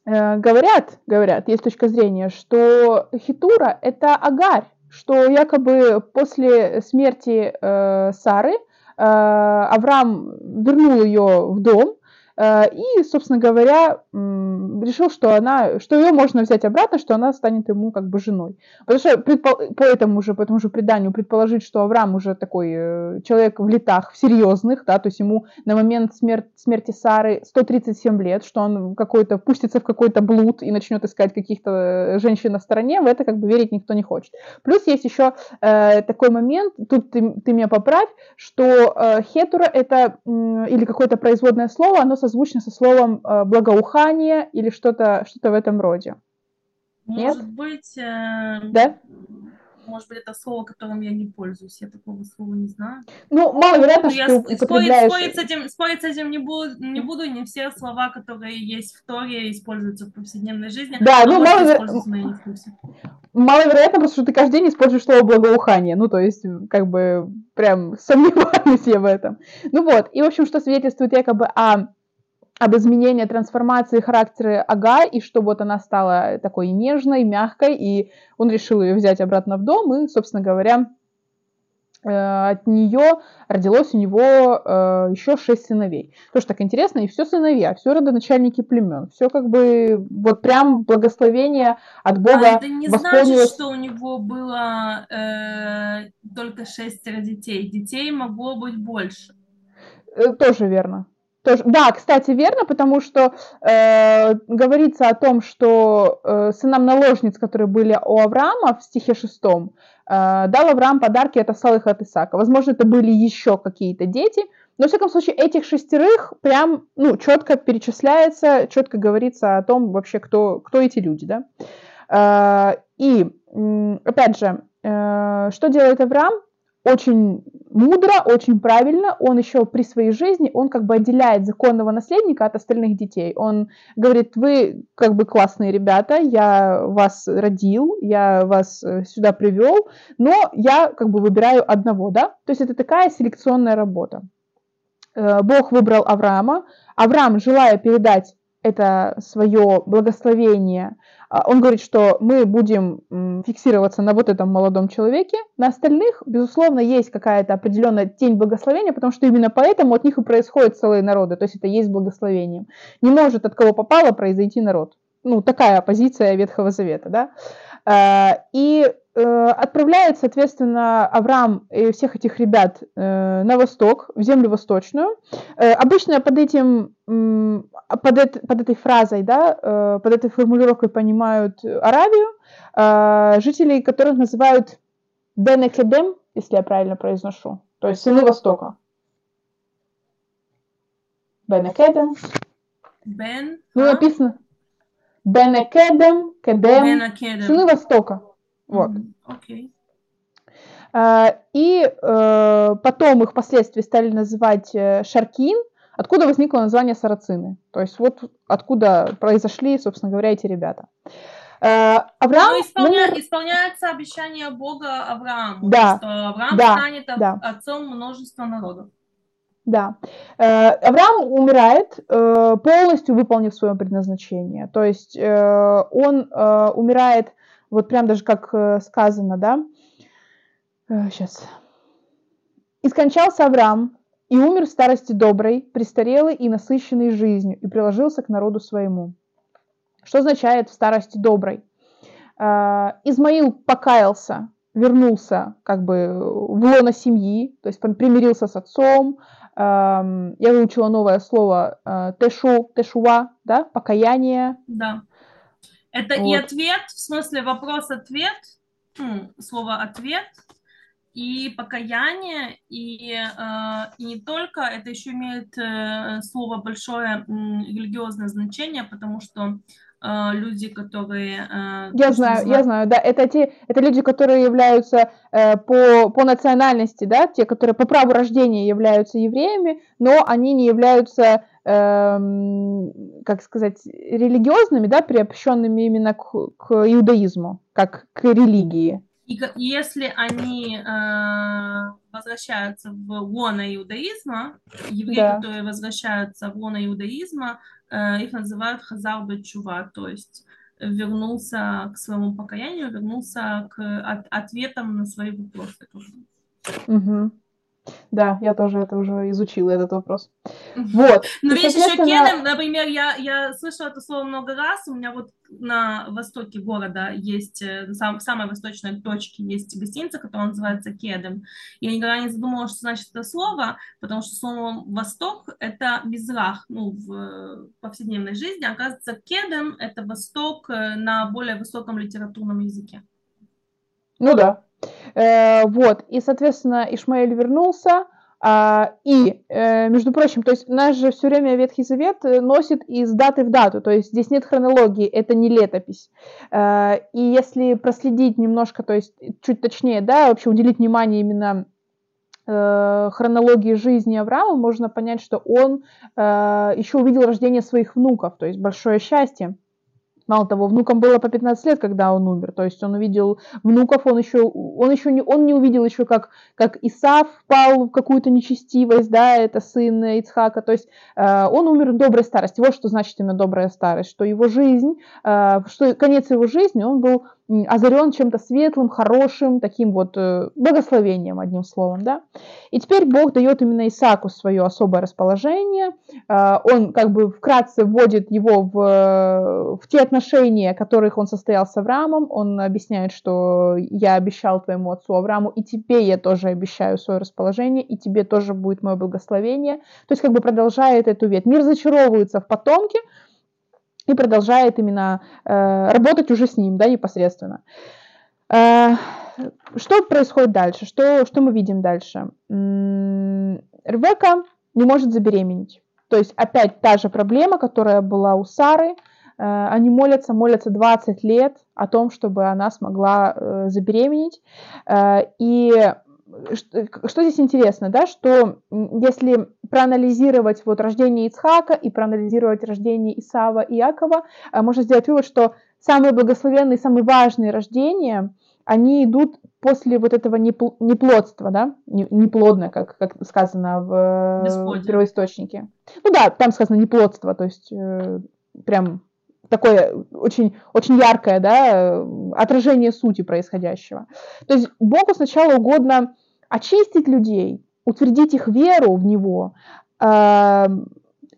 э, говорят, говорят, есть точка зрения, что Хитура это Агарь, что якобы после смерти э, Сары Авраам вернул ее в дом, и, собственно говоря, решил, что она, что ее можно взять обратно, что она станет ему как бы женой. Потому что предпол... по этому же, по этому же преданию предположить, что Авраам уже такой э, человек в летах, в серьезных, да, то есть ему на момент смер... смерти Сары 137 лет, что он какой-то пустится в какой-то блуд и начнет искать каких-то э, женщин на стороне, в это как бы верить никто не хочет. Плюс есть еще э, такой момент, тут ты, ты меня поправь, что э, хетура это э, или какое-то производное слово, оно созвучно со словом э, благоухание или что-то что в этом роде. Может Нет? быть... Э... Да? Может быть, это слово, которым я не пользуюсь. Я такого слова не знаю. Ну, маловероятно, ну, что я ты употребляешь... спорить, с этим, спорить с этим не буду, не буду. Не все слова, которые есть в Торе, используются в повседневной жизни. Да, ну, маловероятно... Маловероятно, просто что ты каждый день используешь слово благоухание. Ну, то есть, как бы, прям сомневаюсь я в этом. Ну вот, и, в общем, что свидетельствует якобы о об изменении трансформации характера Ага, и что вот она стала такой нежной, мягкой, и он решил ее взять обратно в дом, и, собственно говоря, э, от нее родилось у него э, еще шесть сыновей. Тоже так интересно, и все сыновья, все родоначальники племен, все как бы вот прям благословение от Бога. А это не значит, что у него было э, только шестеро детей. Детей могло быть больше. Э, тоже верно. Тоже, да, кстати, верно, потому что э, говорится о том, что э, сынам наложниц, которые были у Авраама в стихе шестом, э, дал Авраам подарки от отослал их от Исаака. Возможно, это были еще какие-то дети, но, в всяком случае, этих шестерых прям, ну, четко перечисляется, четко говорится о том вообще, кто, кто эти люди, да. Э, и, опять же, э, что делает Авраам? Очень мудро, очень правильно, он еще при своей жизни, он как бы отделяет законного наследника от остальных детей. Он говорит, вы как бы классные ребята, я вас родил, я вас э, сюда привел, но я как бы выбираю одного, да? То есть это такая селекционная работа. Э, Бог выбрал Авраама. Авраам, желая передать это свое благословение он говорит, что мы будем фиксироваться на вот этом молодом человеке, на остальных, безусловно, есть какая-то определенная тень благословения, потому что именно поэтому от них и происходят целые народы, то есть это есть благословением. Не может от кого попало произойти народ. ну, такая позиция Ветхого Завета, да. Э, и отправляет, соответственно, Авраам и всех этих ребят э, на восток, в землю восточную. Обычно под этим, под, это, под этой фразой, да, под этой формулировкой понимают Аравию, жителей которых называют Бенекедем, если я правильно произношу, то есть сыны Востока. Бенекедем. Бен. Ну, написано Бенекедем, Кедем, сыны Востока. Вот. Окей. Okay. И э, потом их впоследствии стали называть э, Шаркин, откуда возникло название Сарацины. То есть вот откуда произошли, собственно говоря, эти ребята. Э, Авраам... Ну, исполня... умер... Исполняется обещание Бога Аврааму, да. что Авраам да. станет да. отцом множества народов. Да. Авраам умирает, полностью выполнив свое предназначение. То есть он умирает, вот прям даже как сказано, да, сейчас. «И скончался Авраам, и умер в старости доброй, престарелый и насыщенный жизнью, и приложился к народу своему». Что означает в старости доброй? Измаил покаялся, вернулся как бы в лоно семьи, то есть он примирился с отцом, я выучила новое слово э, тешу, тешува, да, покаяние. Да. Это вот. и ответ, в смысле вопрос-ответ, слово ответ, и покаяние, и, э, и не только, это еще имеет э, слово большое религиозное значение, потому что люди, которые... А, я знаю, я знаю, да, это те, это люди, которые являются э, по, по национальности, да, те, которые по праву рождения являются евреями, но они не являются, э, как сказать, религиозными, да, приобщенными именно к, к иудаизму, как к религии. И если они э, возвращаются в лоно иудаизма, евреи, да. которые возвращаются в лоно иудаизма, их называют хазар чува, то есть вернулся к своему покаянию, вернулся к от, ответам на свои вопросы. Угу. Да, я тоже это уже изучила, этот вопрос. Вот. Ну, видишь, еще кедом, например, я, я слышала это слово много раз, у меня вот на востоке города есть, э, сам, в самой восточной точке есть гостиница, которая называется кедом. Я никогда не задумывалась, что значит это слово, потому что слово «восток» — это безрах, ну, в повседневной жизни. Оказывается, кедом — это восток э, на более высоком литературном языке. Ну да, Э, вот, и, соответственно, Ишмаэль вернулся, а, и, э, между прочим, то есть наш же все время Ветхий Завет э, носит из даты в дату, то есть здесь нет хронологии, это не летопись. И если проследить немножко, то есть чуть точнее, да, вообще уделить внимание именно хронологии жизни Авраама, можно понять, что он еще увидел рождение своих внуков, то есть большое счастье. Мало того, внукам было по 15 лет, когда он умер. То есть он увидел внуков, он еще, он еще не, он не увидел еще, как, как Исав впал в какую-то нечестивость, да, это сын Ицхака. То есть э, он умер в доброй старости. Вот что значит именно добрая старость, что его жизнь, э, что конец его жизни, он был озарен чем-то светлым, хорошим, таким вот э, благословением, одним словом, да. И теперь Бог дает именно Исааку свое особое расположение, э, он как бы вкратце вводит его в, в те отношения, которых он состоял с Авраамом, он объясняет, что я обещал твоему отцу Аврааму, и тебе я тоже обещаю свое расположение, и тебе тоже будет мое благословение, то есть как бы продолжает эту ветвь. Мир зачаровывается в потомке, и продолжает именно э, работать уже с ним, да, непосредственно. Э, что происходит дальше? Что, что мы видим дальше? Ревека не может забеременеть. То есть опять та же проблема, которая была у Сары. Э, они молятся, молятся 20 лет о том, чтобы она смогла э, забеременеть. Э, и что здесь интересно, да, что если проанализировать вот рождение Ицхака и проанализировать рождение Исава и Якова, э, можно сделать вывод, что самые благословенные, самые важные рождения, они идут после вот этого неплодства, да, неплодное, как, как сказано в Господи. первоисточнике. Ну да, там сказано неплодство, то есть э, прям такое очень, очень яркое да, отражение сути происходящего. То есть Богу сначала угодно очистить людей, утвердить их веру в Него, э,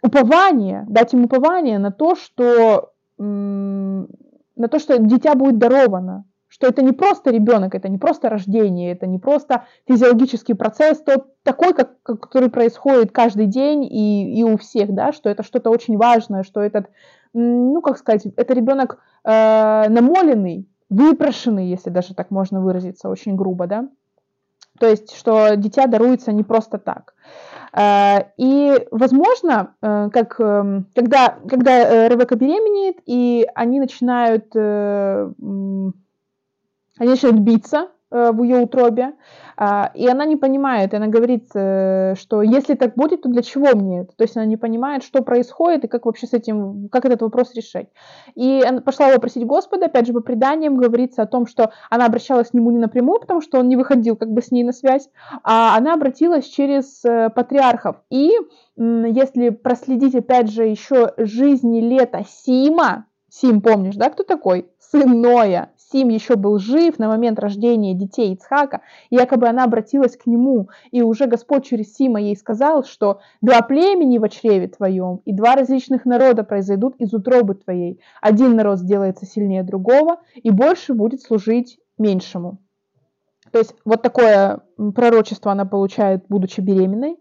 упование, дать им упование на то, что на то, что дитя будет даровано, что это не просто ребенок, это не просто рождение, это не просто физиологический процесс, тот такой, как, который происходит каждый день и, и у всех, да, что это что-то очень важное, что этот, ну, как сказать, это ребенок э, намоленный, выпрошенный, если даже так можно выразиться, очень грубо, да, то есть, что дитя даруется не просто так. Э, и, возможно, э, как, эм, когда, когда э, Ревека беременеет, и они начинают, они начинают биться, в ее утробе, а, и она не понимает, она говорит, э, что если так будет, то для чего мне это? То есть она не понимает, что происходит и как вообще с этим, как этот вопрос решать. И она пошла его просить Господа, опять же, по преданиям говорится о том, что она обращалась к нему не напрямую, потому что он не выходил как бы с ней на связь, а она обратилась через э, патриархов. И если проследить, опять же, еще жизни лета Сима, Сим, помнишь, да, кто такой? Сын Ноя, Сим еще был жив на момент рождения детей Ицхака, и якобы она обратилась к нему, и уже Господь через Сима ей сказал, что два племени в чреве твоем, и два различных народа произойдут из утробы твоей. Один народ сделается сильнее другого, и больше будет служить меньшему. То есть вот такое пророчество она получает, будучи беременной.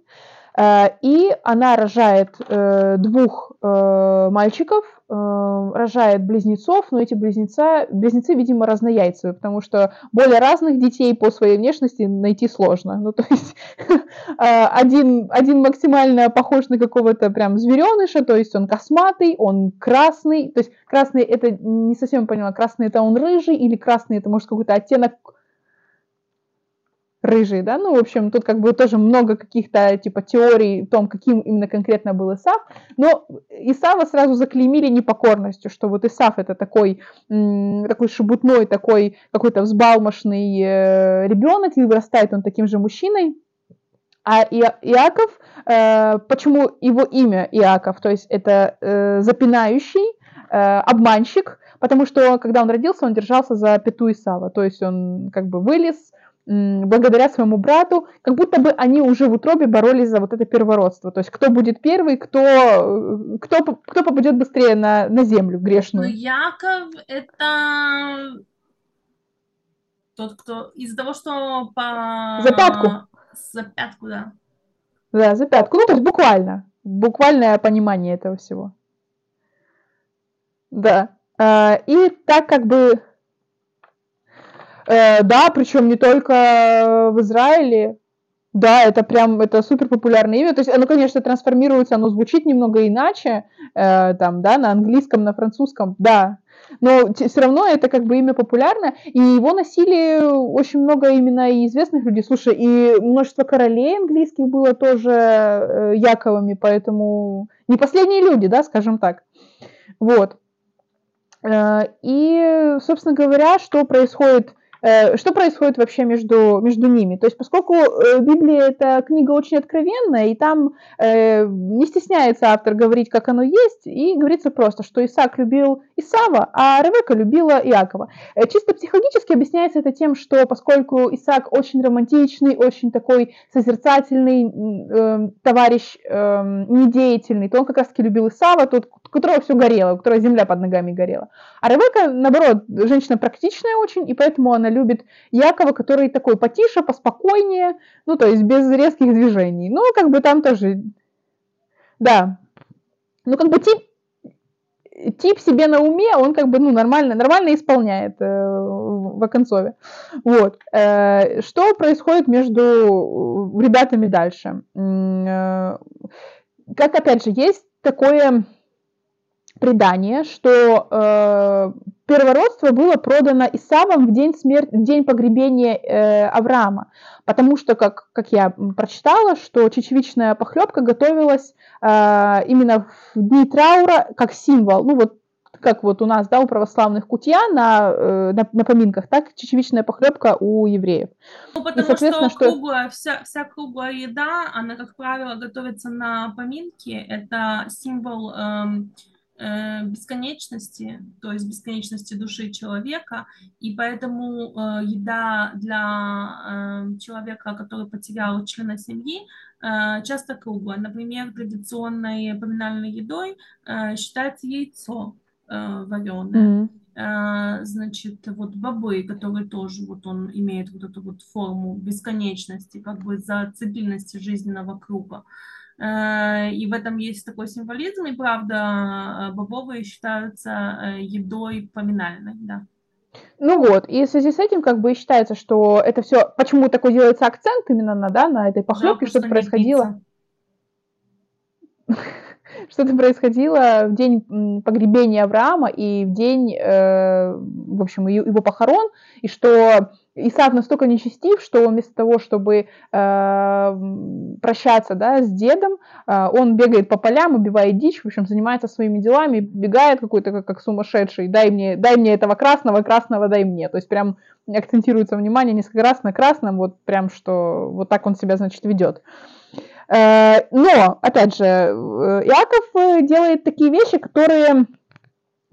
Э, и она рожает э, двух э, мальчиков, рожает близнецов, но эти близнеца, близнецы, видимо, разнояйцевые, потому что более разных детей по своей внешности найти сложно. Ну, то есть один, один максимально похож на какого-то прям звереныша, то есть он косматый, он красный, то есть красный это, не совсем поняла, красный это он рыжий или красный это может какой-то оттенок рыжий, да, ну, в общем, тут как бы тоже много каких-то, типа, теорий о том, каким именно конкретно был Исав, но Исава сразу заклеймили непокорностью, что вот Исав это такой, такой шебутной, такой какой-то взбалмошный э, ребенок, и вырастает он таким же мужчиной, а Иаков, э, почему его имя Иаков, то есть это э, запинающий, э, обманщик, потому что когда он родился, он держался за пету Исава, то есть он как бы вылез, благодаря своему брату, как будто бы они уже в утробе боролись за вот это первородство. То есть кто будет первый, кто, кто, кто попадет быстрее на, на землю грешную. Ну, Яков это тот, кто из-за того, что по... За пятку. За пятку, да. Да, за пятку. Ну, то есть буквально. Буквальное понимание этого всего. Да. А, и так как бы Э, да, причем не только в Израиле. Да, это прям, это супер популярное имя. То есть оно, конечно, трансформируется, оно звучит немного иначе, э, там, да, на английском, на французском, да. Но все равно это как бы имя популярное, и его носили очень много именно и известных людей. Слушай, и множество королей английских было тоже э, Яковами, поэтому не последние люди, да, скажем так. Вот. Э, и, собственно говоря, что происходит что происходит вообще между, между ними? То есть, поскольку э, Библия это книга очень откровенная, и там э, не стесняется автор говорить, как оно есть, и говорится просто, что Исаак любил Исава, а Ревека любила Иакова. Э, чисто психологически объясняется это тем, что поскольку Исаак очень романтичный, очень такой созерцательный э, товарищ, э, недеятельный, то он как раз-таки любил Исава, тот, у которого все горело, у которого земля под ногами горела. А Ревека, наоборот, женщина практичная очень, и поэтому она любит Якова, который такой потише, поспокойнее, ну, то есть без резких движений. Ну, как бы там тоже, да. Ну, как бы тип, тип себе на уме, он как бы, ну, нормально, нормально исполняет э, в Оконцове. Вот. Э, что происходит между ребятами дальше? Э, как, опять же, есть такое предание, что э, первородство было продано Исавом в день, смерти, в день погребения э, Авраама, потому что, как, как я прочитала, что чечевичная похлебка готовилась э, именно в дни траура как символ, ну вот как вот у нас, да, у православных кутья на, э, на, на поминках, так чечевичная похлебка у евреев. Ну, потому и, соответственно, что, круглая, вся, вся круглая еда, она, как правило, готовится на поминки, это символ... Эм, бесконечности, то есть бесконечности души человека, и поэтому э, еда для э, человека, который потерял члена семьи, часто круглая. Например, традиционной поминальной едой считается яйцо. э, вареное. Mm-hmm. Значит, вот бобы, которые тоже вот он имеет вот эту вот форму бесконечности, как бы зацепленности жизненного круга. Э, и в этом есть такой символизм, и правда, бобовые считаются едой поминальной, да. Ну вот, и в связи с этим как бы считается, что это все, почему такой делается акцент именно на, да, на этой похлебке, что-то происходило. Что-то происходило в день погребения Авраама и в день, э, в общем, его похорон, и что Исаак настолько нечестив, что он вместо того, чтобы э, прощаться да, с дедом, э, он бегает по полям, убивает дичь, в общем, занимается своими делами, бегает какой-то как, как сумасшедший, дай мне, дай мне этого красного, красного дай мне. То есть прям акцентируется внимание несколько раз на красном, вот прям что вот так он себя, значит, ведет. Э, но, опять же, э, Иаков э, делает такие вещи, которые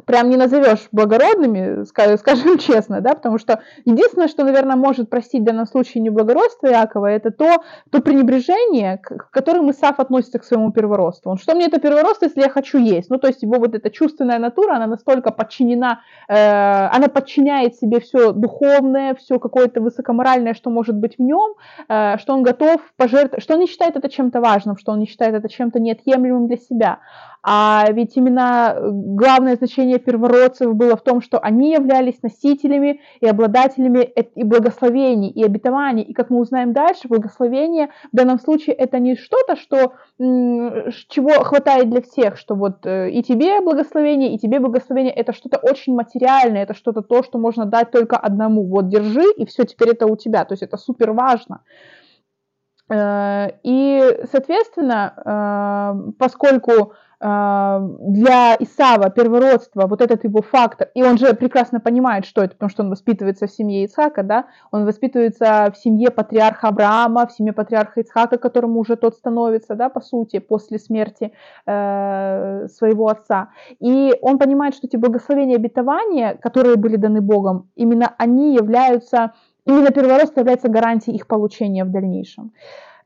прям не назовешь благородными, скажем честно, да, потому что единственное, что, наверное, может простить в данном случае неблагородство Иакова, это то, то пренебрежение, к которым Исаф относится к своему первородству. Он, что мне это первородство, если я хочу есть? Ну, то есть его вот эта чувственная натура, она настолько подчинена, э, она подчиняет себе все духовное, все какое-то высокоморальное, что может быть в нем, э, что он готов пожертвовать, что он не считает это чем-то важным, что он не считает это чем-то неотъемлемым для себя. А ведь именно э, главное значение первородцев было в том, что они являлись носителями и обладателями и благословений, и обетований. И как мы узнаем дальше, благословение в данном случае это не что-то, что, чего хватает для всех, что вот э, и тебе благословение, и тебе благословение, это что-то очень материальное, это что-то то, что можно дать только одному. Вот держи, и все, теперь это у тебя. То есть это супер важно. Э, и, соответственно, поскольку для Исава первородство, вот этот его фактор, и он же прекрасно понимает, что это, потому что он воспитывается в семье Ицхака, да, он воспитывается в семье патриарха Авраама, в семье патриарха Ицхака, которому уже тот становится, да, по сути, после смерти э, своего отца. И он понимает, что эти благословения обетования, которые были даны Богом, именно они являются, именно первородство является гарантией их получения в дальнейшем.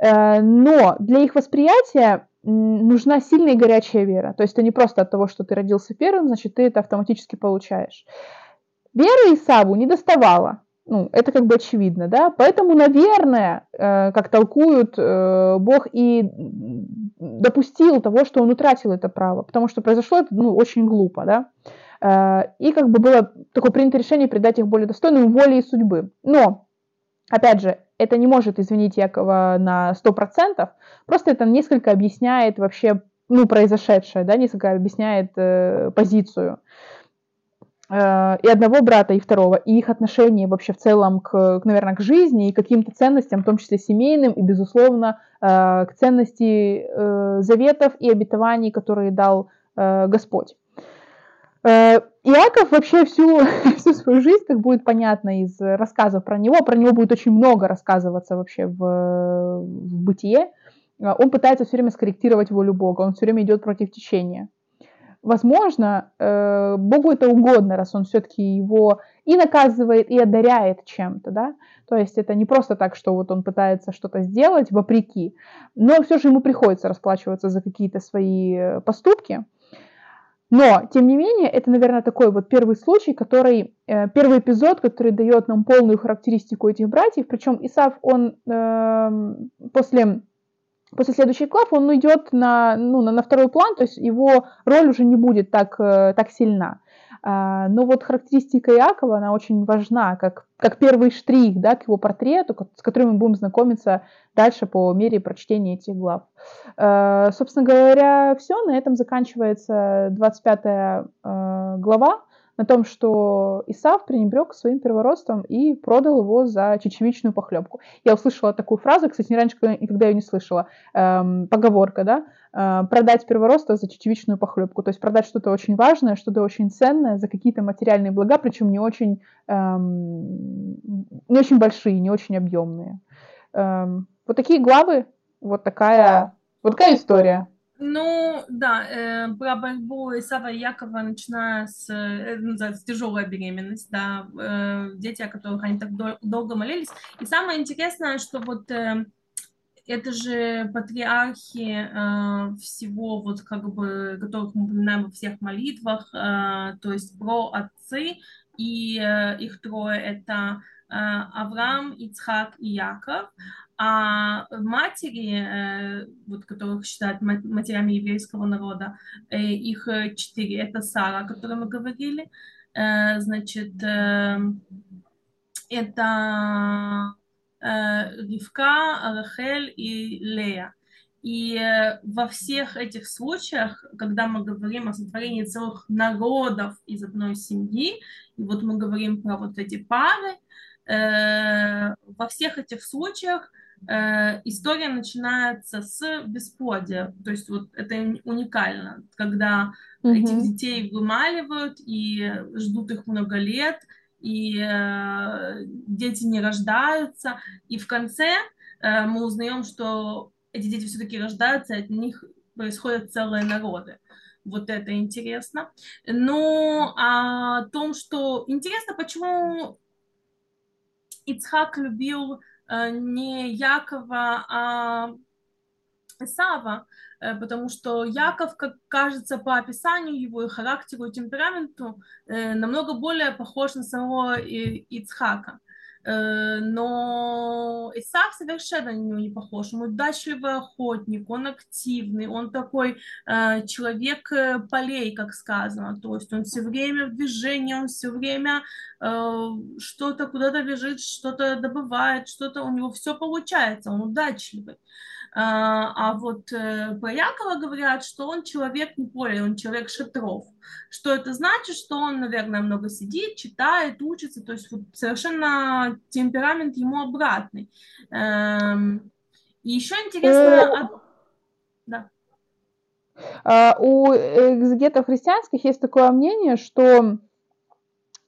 Э, но для их восприятия нужна сильная и горячая вера. То есть это не просто от того, что ты родился первым, значит, ты это автоматически получаешь. Веры Исаву не доставала. Ну, это как бы очевидно, да. Поэтому, наверное, э, как толкуют, э, Бог и допустил того, что он утратил это право, потому что произошло это ну, очень глупо, да. И как бы было такое принято решение придать их более достойным воле и судьбы. Но, опять же, это не может извинить Якова на 100%, просто это несколько объясняет вообще ну, произошедшее, да, несколько объясняет э, позицию э, и одного брата, и второго, и их отношение вообще в целом, к, к наверное, к жизни и каким-то ценностям, в том числе семейным, и, безусловно, э, к ценности э, заветов и обетований, которые дал Господь. Э, Иаков вообще всю, всю свою жизнь, как будет понятно из рассказов про него, про него будет очень много рассказываться вообще в, в бытие, э, он пытается все время скорректировать волю Бога, он все время идет против течения. Возможно, э, Богу это угодно, раз он все-таки его и наказывает, и одаряет чем-то, да. То есть это не просто так, что вот он пытается что-то сделать вопреки, но все же ему приходится расплачиваться за какие-то свои поступки. Но, тем не менее, это, наверное, такой вот первый случай, который, э, первый эпизод, который дает нам полную характеристику этих братьев. Причем Исав, он э, после, после следующих глав, он идет на, ну, на, на второй план, то есть его роль уже не будет так, э, так сильна. А, но вот характеристика Иакова, она очень важна, как, как первый штрих да, к его портрету, с которым мы будем знакомиться дальше по мере прочтения этих глав. А, собственно говоря, все, на этом заканчивается 25 а, глава на том, что Исав пренебрег своим первородством и продал его за чечевичную похлебку. Я услышала такую фразу, кстати, раньше никогда ее не слышала, эм, поговорка, да, э, продать первородство за чечевичную похлебку, то есть продать что-то очень важное, что-то очень ценное за какие-то материальные блага, причем не очень, эм, не очень большие, не очень объемные. Эм, вот такие главы, вот такая, вот такая история. Ну, да, э, про борьбу Исава и Якова, начиная с, э, называется, тяжелая беременность, да, э, дети, о которых они так дол- долго молились. И самое интересное, что вот э, это же патриархи э, всего, вот как бы, которых мы упоминаем во всех молитвах, э, то есть про отцы, и э, их трое это Авраам, Ицхак и Яков, а матери, э, вот, которых считают матерями еврейского народа, э, их четыре, это Сара, о которой мы говорили, э, значит, э, это Э, Ривка, Рахель и Лея. И э, во всех этих случаях, когда мы говорим о сотворении целых народов из одной семьи, и вот мы говорим про вот эти пары, э, во всех этих случаях история начинается с бесплодия. То есть вот это уникально, когда mm-hmm. этих детей вымаливают и ждут их много лет, и э, дети не рождаются. И в конце э, мы узнаем, что эти дети все-таки рождаются, и от них происходят целые народы. Вот это интересно. Но о том, что интересно, почему Ицхак любил э, не Якова, а Исава, Э, потому что Яков, как кажется по описанию его и характеру, и темпераменту, э, намного более похож на самого Ицхака. Э, но Исаак совершенно на него не похож. Он удачливый охотник, он активный, он такой человек полей, как сказано. То есть он все время в движении, он все время что-то куда-то бежит, что-то добывает, что-то у него все получается, он удачливый. А, а вот э, про Якова говорят, что он человек не поле, он человек шатров. Что это значит? Что он, наверное, много сидит, читает, учится, то есть вот совершенно темперамент ему обратный. Эм, и еще интересно... Да. А, у экзегетов христианских есть такое мнение, что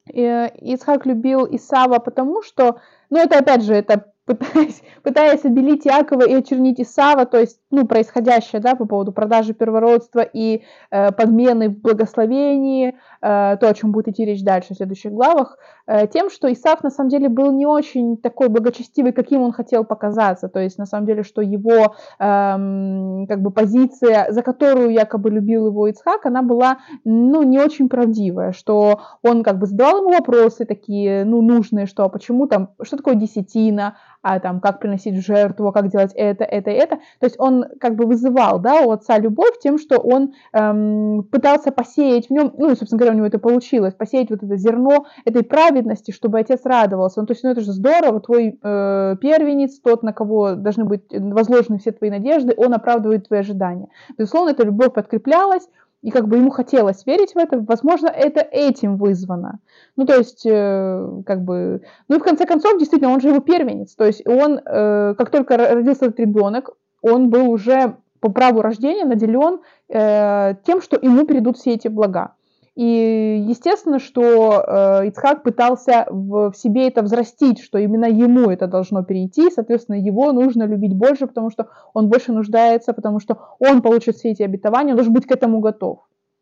э, Исхак любил Исава потому, что, ну это опять же, это пытаясь, пытаясь обелить Якова и очернить Исава, то есть, ну, происходящее, да, по поводу продажи первородства и э, подмены в благословении, э, то, о чем будет идти речь дальше в следующих главах, э, тем, что Исав, на самом деле, был не очень такой благочестивый, каким он хотел показаться, то есть, на самом деле, что его, э, как бы, позиция, за которую якобы любил его Ицхак, она была, ну, не очень правдивая, что он, как бы, задавал ему вопросы такие, ну, нужные, что, почему там, что такое десятина, а там как приносить жертву, как делать это, это, это. То есть он как бы вызывал, да, у отца любовь тем, что он эм, пытался посеять в нем, ну собственно говоря, у него это получилось, посеять вот это зерно этой праведности, чтобы отец радовался. Ну, то есть, ну это же здорово, твой э, первенец, тот, на кого должны быть возложены все твои надежды, он оправдывает твои ожидания. Безусловно, эта любовь подкреплялась, и как бы ему хотелось верить в это, возможно, это этим вызвано. Ну, то есть, э, как бы, ну и в конце концов, действительно, он же его первенец, то есть он, э, как только родился этот ребенок, он был уже по праву рождения наделен э, тем, что ему перейдут все эти блага. И естественно, что э, Ицхак пытался в, в себе это взрастить, что именно ему это должно перейти, соответственно, его нужно любить больше, потому что он больше нуждается, потому что он получит все эти обетования, он должен быть к этому готов.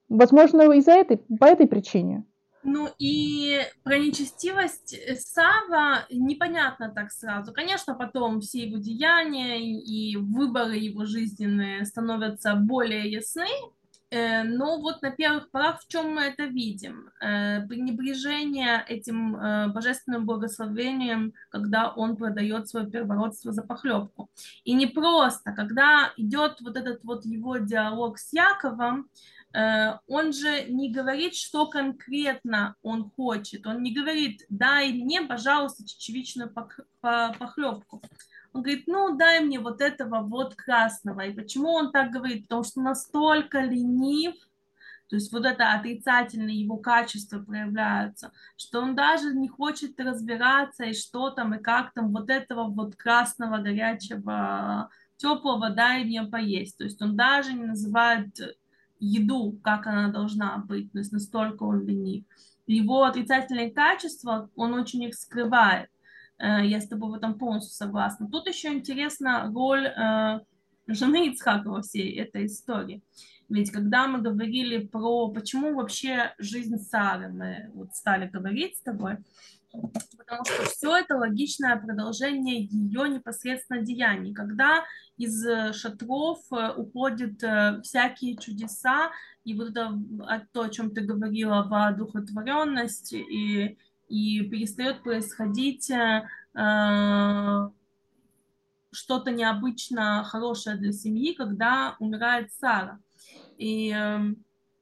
Возможно, из-за этой, по этой причине. Ну и про нечестивость Сава непонятно так сразу. Конечно, потом все его деяния и выборы его жизненные становятся более ясны, но вот на первых порах в чем мы это видим? Э, пренебрежение этим э, божественным благословением, когда он продает свое первородство за похлебку. И не просто, когда идет вот этот вот его диалог с Яковом, он же не говорит, что конкретно он хочет. Он не говорит, дай мне, пожалуйста, чечевичную похлебку. Он говорит, ну, дай мне вот этого вот красного. И почему он так говорит? Потому что настолько ленив, то есть вот это отрицательные его качества проявляются, что он даже не хочет разбираться, и что там, и как там, вот этого вот красного, горячего, теплого дай мне поесть. То есть он даже не называет еду, как она должна быть, то есть настолько он ленив. Его отрицательные качества он очень их скрывает. Э, я с тобой в этом полностью согласна. Тут еще интересна роль э, жены Ицхака во всей этой истории. Ведь когда мы говорили про почему вообще жизнь Сары, мы вот стали говорить с тобой, потому что все это логичное продолжение ее непосредственно деяний. Когда из шатров э, уходят э, всякие чудеса, и вот это то, о чем ты говорила, воодухотворенность, и, и перестает происходить э, что-то необычно хорошее для семьи, когда умирает Сара. И э,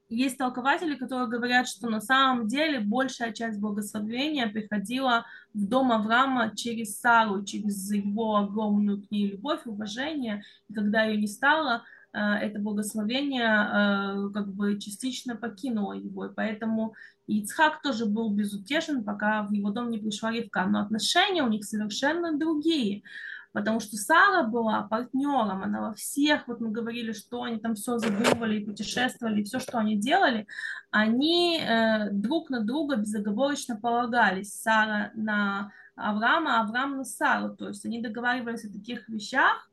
есть толкователи, которые говорят, что на самом деле большая часть благословения приходила в дом Авраама через Сару, через его огромную к ней любовь, уважение. И когда ее не стало, это благословение э, как бы частично покинуло его. И поэтому Ицхак тоже был безутешен, пока в его дом не пришла Ривка. Но отношения у них совершенно другие потому что Сара была партнером, она во всех, вот мы говорили, что они там все задумывали и путешествовали, и все, что они делали, они э, друг на друга безоговорочно полагались. Сара на Авраама, а Авраам на Сару, то есть они договаривались о таких вещах,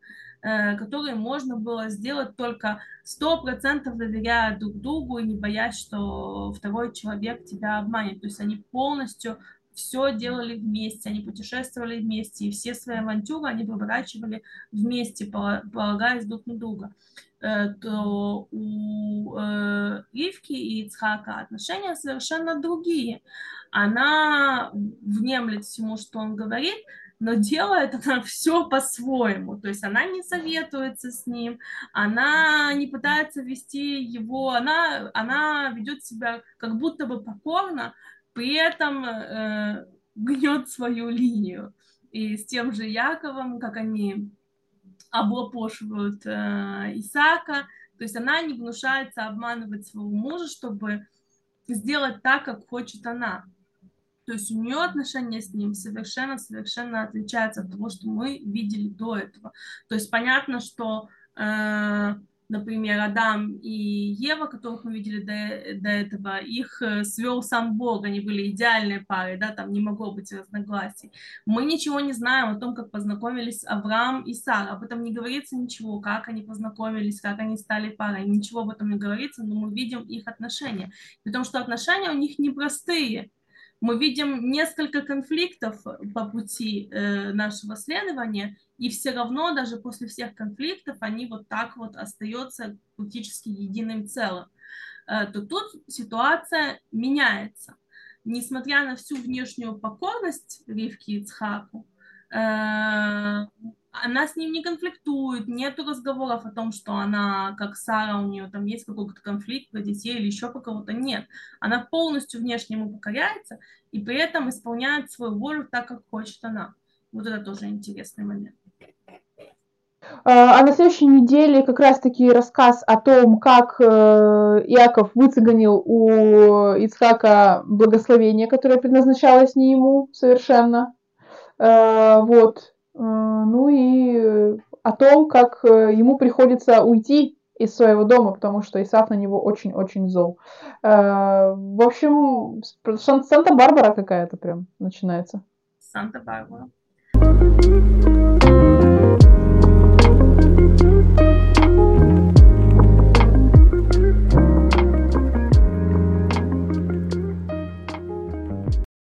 которые можно было сделать только сто процентов доверяя друг другу и не боясь, что второй человек тебя обманет. То есть они полностью все делали вместе, они путешествовали вместе, и все свои авантюры они поворачивали вместе, полагаясь друг на друга э, то у э, Ривки и Ицхака отношения совершенно другие. Она внемлет всему, что он говорит, но делает она все по-своему. То есть она не советуется с ним, она не пытается вести его, она, она ведет себя как будто бы покорно, при этом э, гнет свою линию. И с тем же Яковом, как они облапошивают э, Исаака, то есть она не гнушается обманывать своего мужа, чтобы сделать так, как хочет она. То есть у нее отношения с ним совершенно-совершенно отличаются от того, что мы видели до этого. То есть понятно, что э, например, Адам и Ева, которых мы видели до, до этого, их э, свел сам Бог, они были идеальной парой, да, там не могло быть разногласий. Мы ничего не знаем о том, как познакомились Авраам и Сара, об этом не говорится ничего, как они познакомились, как они стали парой, ничего об этом не говорится, но мы видим их отношения, потому что отношения у них непростые, мы видим несколько конфликтов по пути э, нашего следования, и все равно даже после всех конфликтов они вот так вот остаются практически единым целым, э, то тут ситуация меняется. Несмотря на всю внешнюю покорность Ривки и Цхаку, э, она с ним не конфликтует, нету разговоров о том, что она, как Сара, у нее там есть какой-то конфликт про детей или еще по кого-то. Нет. Она полностью внешне ему покоряется и при этом исполняет свою волю так, как хочет она. Вот это тоже интересный момент. А, а на следующей неделе как раз-таки рассказ о том, как э, Иаков выцеганил у Ицхака благословение, которое предназначалось не ему совершенно. Э, вот. Э, ну и о том, как ему приходится уйти из своего дома, потому что Исаф на него очень-очень зол. В общем, Санта-Барбара какая-то прям начинается. Санта-Барбара.